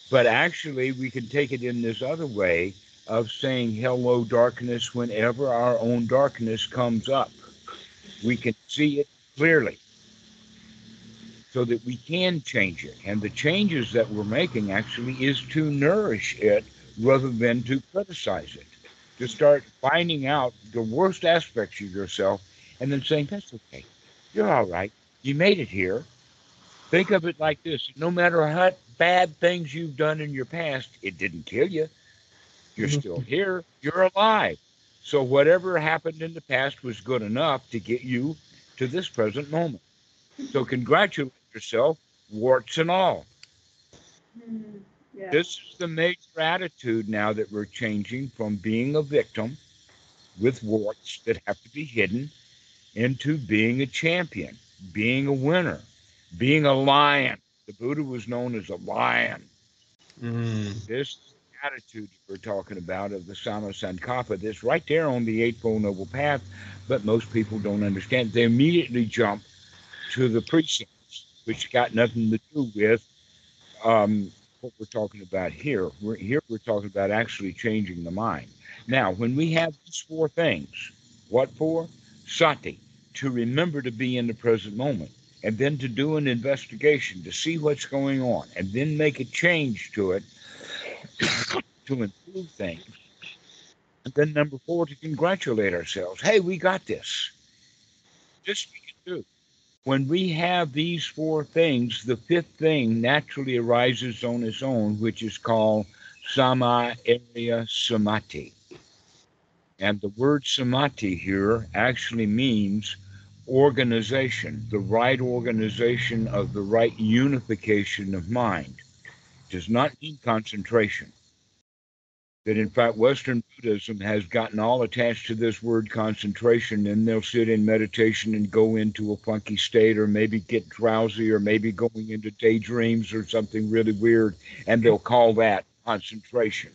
But actually, we can take it in this other way of saying hello, darkness, whenever our own darkness comes up. We can see it clearly so that we can change it. And the changes that we're making actually is to nourish it rather than to criticize it. To start finding out the worst aspects of yourself and then saying, that's okay. You're all right. You made it here. Think of it like this no matter how bad things you've done in your past, it didn't kill you. You're still here. You're alive. So whatever happened in the past was good enough to get you to this present moment. So congratulate yourself, warts and all. yeah. This is the major attitude now that we're changing from being a victim with warts that have to be hidden into being a champion, being a winner, being a lion. The Buddha was known as a lion. Mm. This attitude we're talking about of the Samma Sankappa, that's right there on the Eightfold Noble Path, but most people don't understand. They immediately jump to the precepts, which got nothing to do with um, what we're talking about here. We're, here we're talking about actually changing the mind. Now, when we have these four things, what for? Sati, to remember to be in the present moment, and then to do an investigation to see what's going on, and then make a change to it to improve things. And then number four, to congratulate ourselves. Hey, we got this. This we can do. When we have these four things, the fifth thing naturally arises on its own, which is called samma area samadhi. And the word samadhi here actually means organization, the right organization of the right unification of mind. Does not mean concentration. That in fact, Western Buddhism has gotten all attached to this word concentration, and they'll sit in meditation and go into a funky state, or maybe get drowsy, or maybe going into daydreams or something really weird, and they'll call that concentration.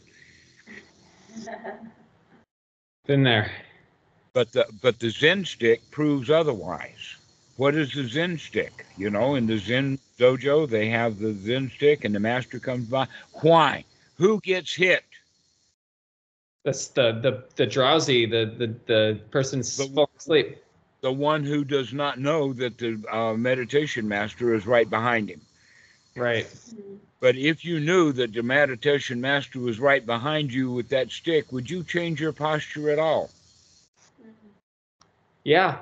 Been there. But the but the Zen stick proves otherwise. What is the Zen stick? You know, in the Zen dojo, they have the Zen stick, and the master comes by. Why? Who gets hit? That's the the the drowsy, the the the person's The- falling asleep. The one who does not know that the uh, meditation master is right behind him. Right. But if you knew that the meditation master was right behind you with that stick, would you change your posture at all? Yeah.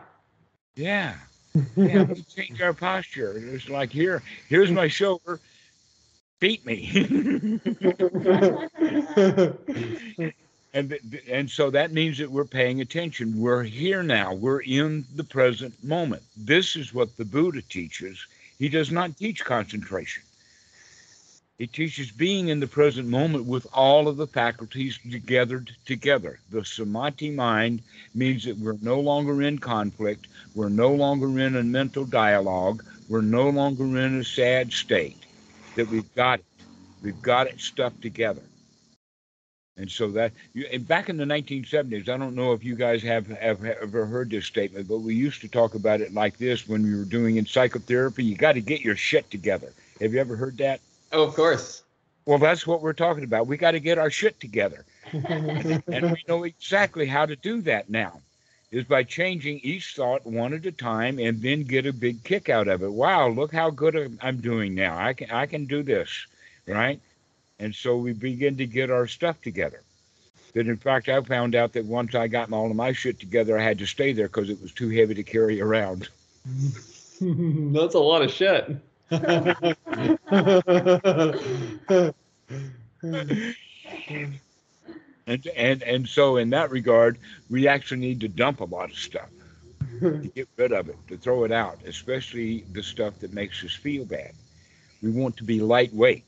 Yeah. Yeah, we change our posture. It's like here, here's my shoulder. Beat me. and and so that means that we're paying attention. We're here now. We're in the present moment. This is what the Buddha teaches. He does not teach concentration. It teaches being in the present moment with all of the faculties gathered together. The samadhi mind means that we're no longer in conflict, we're no longer in a mental dialogue, we're no longer in a sad state, that we've got it. We've got it stuffed together. And so that, you, and back in the 1970s, I don't know if you guys have, have ever heard this statement, but we used to talk about it like this when we were doing in psychotherapy. You got to get your shit together. Have you ever heard that? Oh, of course. Well, that's what we're talking about. We got to get our shit together. and we know exactly how to do that now is by changing each thought one at a time and then get a big kick out of it. Wow, look how good I'm doing now. I can I can do this, right? And so we begin to get our stuff together. That in fact, I found out that once I got all of my shit together, I had to stay there because it was too heavy to carry around. That's a lot of shit. And and and so in that regard, we actually need to dump a lot of stuff to get rid of it, to throw it out, especially the stuff that makes us feel bad. We want to be lightweight.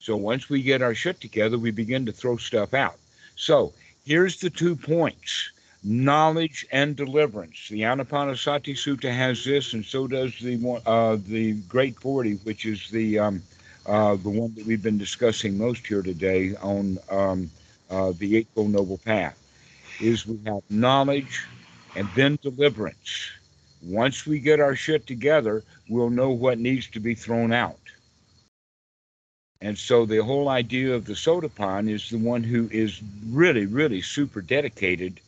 So once we get our shit together, we begin to throw stuff out. So here's the two points knowledge and deliverance. The Anapanasati Sutta has this, and so does the uh, the Great Forty, which is the um, uh, the one that we've been discussing most here today on um, uh, the Eightfold Noble Path. Is we have knowledge and then deliverance. Once we get our shit together, we'll know what needs to be thrown out. And so the whole idea of the Sotapan is the one who is really, really super dedicated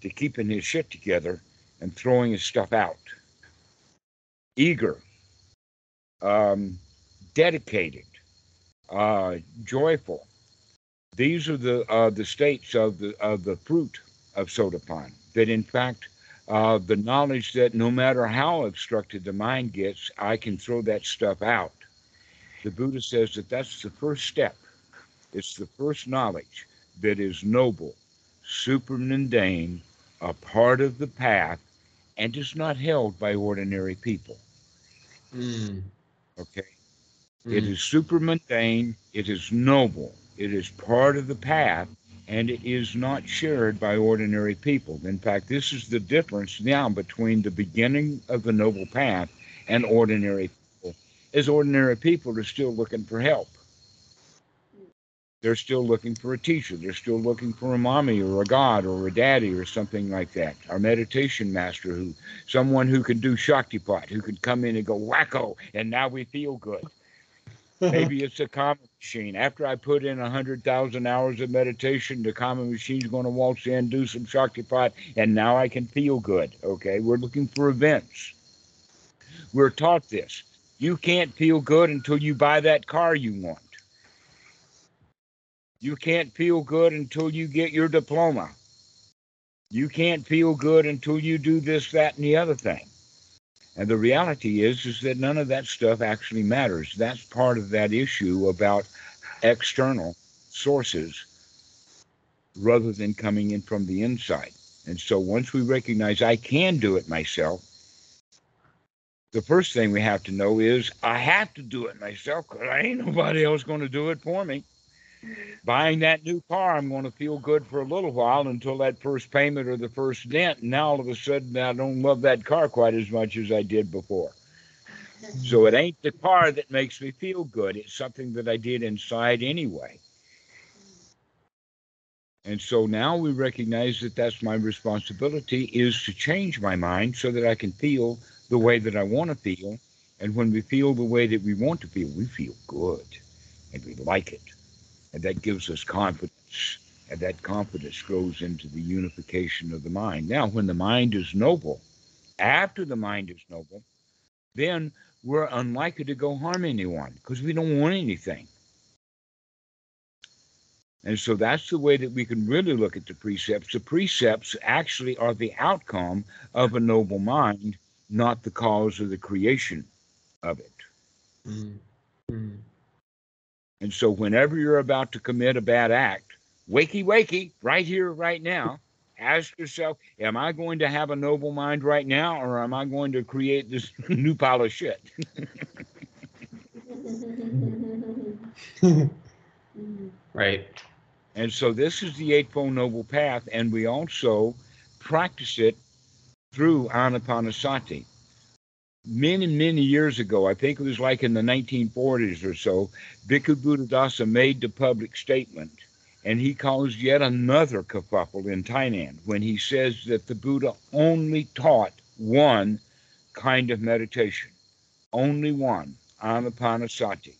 to keeping his shit together and throwing his stuff out. Eager, um, dedicated, uh, joyful. These are the uh, the states of the of the fruit of Sotapan. That in fact, uh, the knowledge that no matter how obstructed the mind gets, I can throw that stuff out. The Buddha says that that's the first step. It's the first knowledge that is noble, super mundane, a part of the path, and is not held by ordinary people. Mm. Okay? Mm. It is super mundane, it is noble, it is part of the path, and it is not shared by ordinary people. In fact, this is the difference now between the beginning of the noble path and ordinary people, as ordinary people are still looking for help they're still looking for a teacher. They're still looking for a mommy or a god or a daddy or something like that. Our meditation master, who someone who can do Shaktipat, who can come in and go wacko, and now we feel good. Maybe it's a karma machine. After I put in a hundred thousand hours of meditation, the karma machine's going to waltz in, do some Shaktipat, and now I can feel good. Okay, we're looking for events. We're taught this. You can't feel good until you buy that car you want. You can't feel good until you get your diploma. You can't feel good until you do this, that, and the other thing. And the reality is, is that none of that stuff actually matters. That's part of that issue about external sources rather than coming in from the inside. And so once we recognize I can do it myself, the first thing we have to know is I have to do it myself because I ain't nobody else going to do it for me buying that new car, I'm going to feel good for a little while until that first payment or the first dent. And now all of a sudden, I don't love that car quite as much as I did before. So it ain't the car that makes me feel good. It's something that I did inside anyway. And so now we recognize that that's my responsibility is to change my mind so that I can feel the way that I want to feel. And when we feel the way that we want to feel, we feel good and we like it. And that gives us confidence. And that confidence grows into the unification of the mind. Now, when the mind is noble, after the mind is noble, then we're unlikely to go harm anyone because we don't want anything. And so that's the way that we can really look at the precepts. The precepts actually are the outcome of a noble mind, not the cause of the creation of it. Mm-hmm. And so, whenever you're about to commit a bad act, wakey, wakey, right here, right now, ask yourself, am I going to have a noble mind right now, or am I going to create this new pile of shit? Right. And so this is the Eightfold Noble Path, and we also practice it through Anapanasati. Many, many years ago, I think it was like in the 1940s or so, Bhikkhu Buddhadasa made the public statement, and he caused yet another kerfuffle in Thailand when he says that the Buddha only taught one kind of meditation, only one, Anapanasati.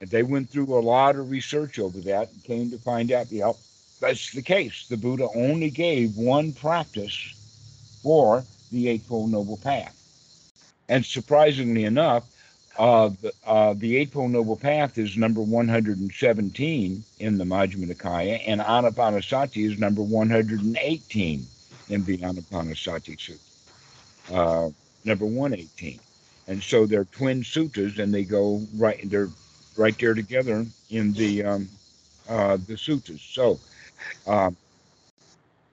And they went through a lot of research over that and came to find out, yeah, that's the case. The Buddha only gave one practice for the Eightfold Noble Path. And surprisingly enough, uh, the, uh, the Eightfold Noble Path is number 117 in the Majjhima Nikaya, and Anapanasati is number 118 in the Anapanasati Sutta, uh, number 118. And so they're twin suttas, and they go right. They're right there together in the um, uh, the suttas. So uh,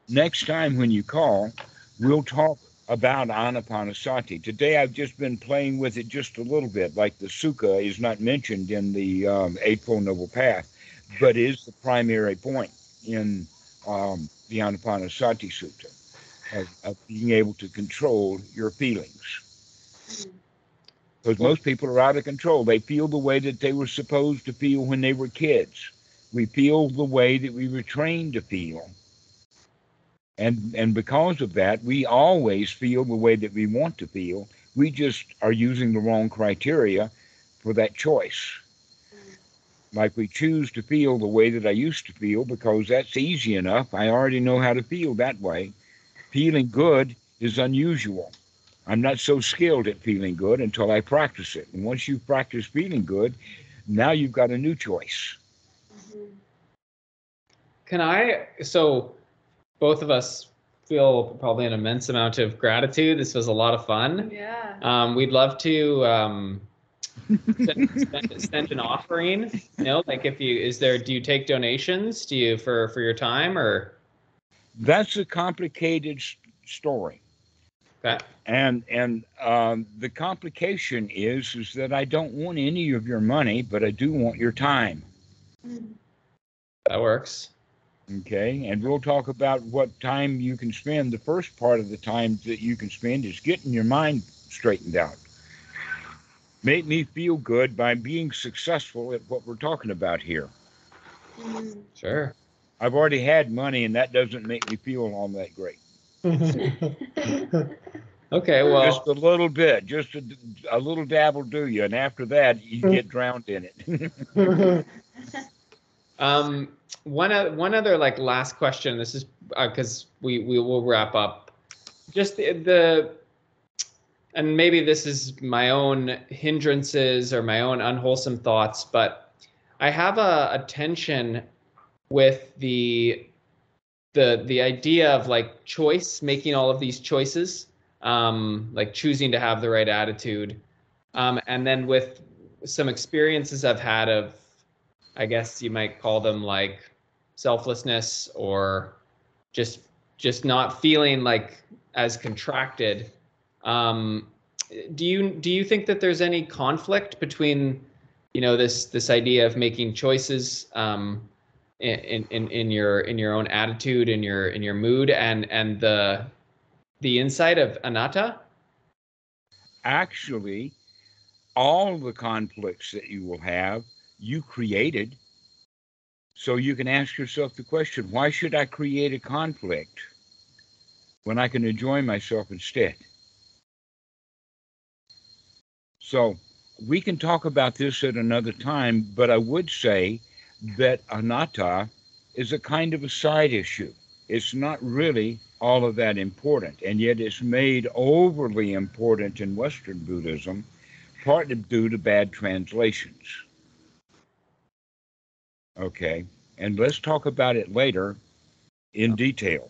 next time when you call, we'll talk about Anapanasati. Today I've just been playing with it just a little bit, like the Sukha is not mentioned in the um, Eightfold Noble Path, but is the primary point in um, the Anapanasati Sutta of, of being able to control your feelings because most people are out of control. They feel the way that they were supposed to feel when they were kids. We feel the way that we were trained to feel. And and because of that, we always feel the way that we want to feel. We just are using the wrong criteria for that choice. Like we choose to feel the way that I used to feel because that's easy enough. I already know how to feel that way. Feeling good is unusual. I'm not so skilled at feeling good until I practice it. And once you practice feeling good, now you've got a new choice. Can I? So, both of us feel probably an immense amount of gratitude. This was a lot of fun. Yeah. Um, we'd love to um, send, send, send an offering. You know, like if you is there? Do you take donations? Do you for for your time or? That's a complicated story. Okay. And and um, the complication is is that I don't want any of your money, but I do want your time. That works. Okay, and we'll talk about what time you can spend. The first part of the time that you can spend is getting your mind straightened out. Make me feel good by being successful at what we're talking about here. Mm. Sure. I've already had money, and that doesn't make me feel all that great. okay. Well, just a little bit, just a, a little dab will do you, and after that, you get drowned in it. Um, one other like last question. This is because we we will wrap up. Just the, the and maybe this is my own hindrances or my own unwholesome thoughts, but I have a, a tension with the the the idea of like choice, making all of these choices, um, like choosing to have the right attitude, um, and then with some experiences I've had of I guess you might call them like selflessness or just just not feeling like as contracted. Um, do you do you think that there's any conflict between you know this this idea of making choices um, in, in in your in your own attitude in your in your mood and and the the insight of anatta? Actually, all the conflicts that you will have, you created. So you can ask yourself the question why should I create a conflict when I can enjoy myself instead? So we can talk about this at another time, but I would say that anatta is a kind of a side issue. It's not really all of that important, and yet it's made overly important in Western Buddhism, partly due to bad translations. Okay, and let's talk about it later in detail.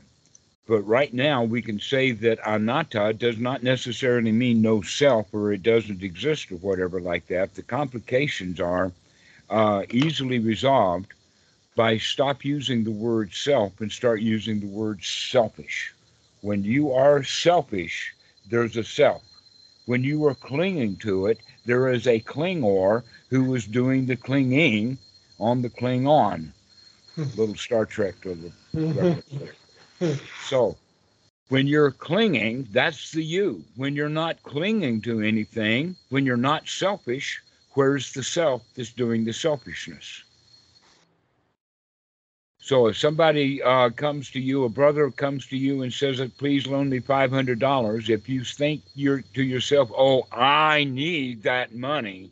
But right now, we can say that anatta does not necessarily mean no self or it doesn't exist or whatever like that. The complications are uh, easily resolved by stop using the word self and start using the word selfish. When you are selfish, there's a self. When you are clinging to it, there is a clingor who was doing the clinging on the Klingon. Little Star Trek to the. So when you're clinging, that's the you. When you're not clinging to anything, when you're not selfish, where's the self that's doing the selfishness? So if somebody uh, comes to you, a brother comes to you and says, "Please loan me five hundred dollars," if you think you're to yourself, "Oh, I need that money,"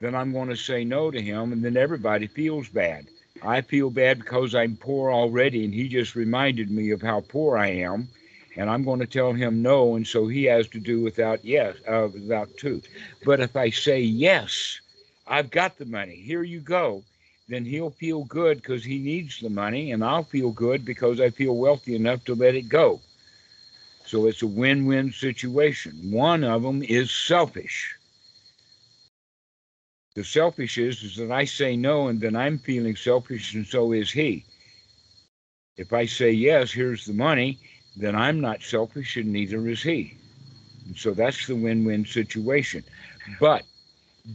then I'm going to say no to him, and then everybody feels bad. I feel bad because I'm poor already, and he just reminded me of how poor I am, and I'm going to tell him no, and so he has to do without yes, uh, without two. But if I say yes, I've got the money. Here you go then he'll feel good because he needs the money, and I'll feel good because I feel wealthy enough to let it go. So it's a win win situation. One of them is selfish. The selfish is, is that I say no, and then I'm feeling selfish, and so is he. If I say yes, here's the money, then I'm not selfish, and neither is he. And so that's the win win situation. But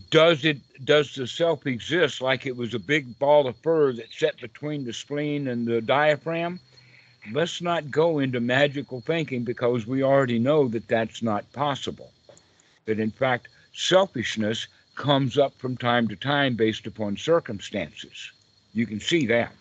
does it does the self exist like it was a big ball of fur that sat between the spleen and the diaphragm let's not go into magical thinking because we already know that that's not possible that in fact selfishness comes up from time to time based upon circumstances you can see that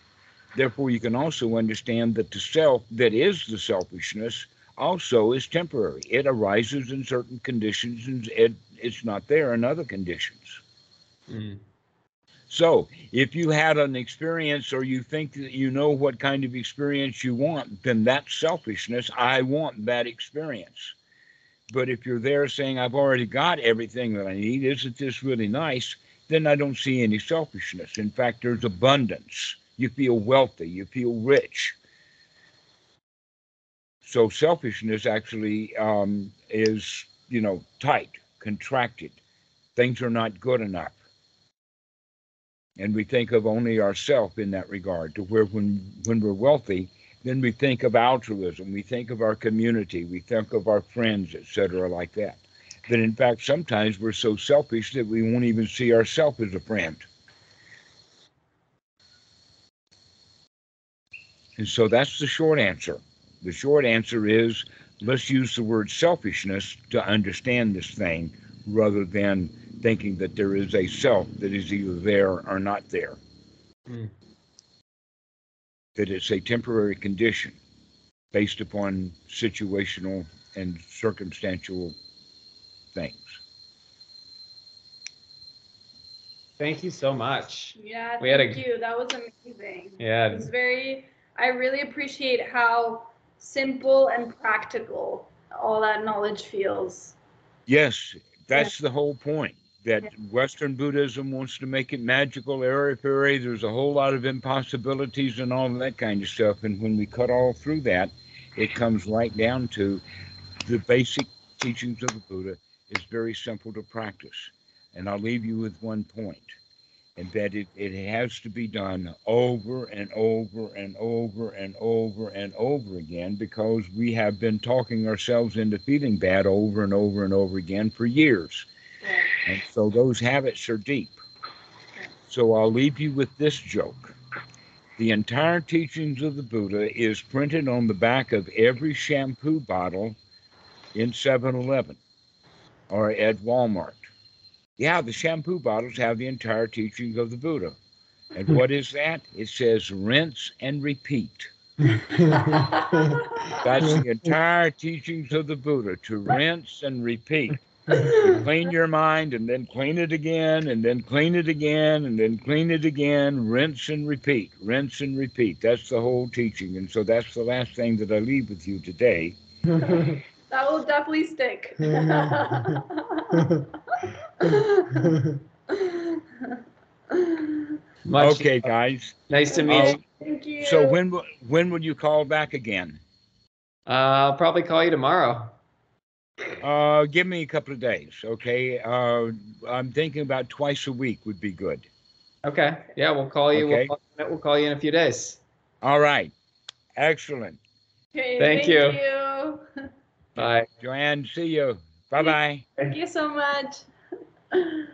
therefore you can also understand that the self that is the selfishness also is temporary it arises in certain conditions and it it's not there in other conditions. Mm. So, if you had an experience or you think that you know what kind of experience you want, then that selfishness. I want that experience. But if you're there saying, I've already got everything that I need, isn't this really nice? Then I don't see any selfishness. In fact, there's abundance. You feel wealthy, you feel rich. So, selfishness actually um, is, you know, tight contracted. Things are not good enough. And we think of only ourself in that regard, to where when, when we're wealthy, then we think of altruism, we think of our community, we think of our friends, etc., like that. That in fact, sometimes we're so selfish that we won't even see ourselves as a friend. And so that's the short answer. The short answer is let's use the word selfishness to understand this thing rather than thinking that there is a self that is either there or not there. Mm. That it's a temporary condition based upon situational and circumstantial things. Thank you so much. Yeah, we thank had a, you. That was amazing. Yeah. It was very I really appreciate how simple and practical all that knowledge feels. Yes, that's yeah. the whole point. That. Western Buddhism wants to make it magical, airy fairy. There's a whole lot of impossibilities and all that kind of stuff. And when we cut all through that, it comes right down to the basic teachings of the Buddha is very simple to practice. And I'll leave you with one point and that it, it has to be done over and over and over and over and over again because we have been talking ourselves into feeling bad over and over and over again for years. And so those habits are deep. So I'll leave you with this joke. The entire teachings of the Buddha is printed on the back of every shampoo bottle in 7 Eleven or at Walmart. Yeah, the shampoo bottles have the entire teachings of the Buddha. And what is that? It says rinse and repeat. That's the entire teachings of the Buddha to rinse and repeat. To clean your mind and then clean it again and then clean it again and then clean it again. Rinse and repeat. Rinse and repeat. That's the whole teaching. And so that's the last thing that I leave with you today. That will definitely stick. Much okay, guys. Nice to meet you. Thank you. So when when would you call back again? Uh, I'll probably call you tomorrow. Uh, give me a couple of days, okay? Uh, I'm thinking about twice a week would be good. Okay. Yeah, we'll call you. Okay. We'll, we'll call you in a few days. All right. Excellent. Okay, thank, thank you. you. Bye. Joane, see you. Bye bye. Thank you so much.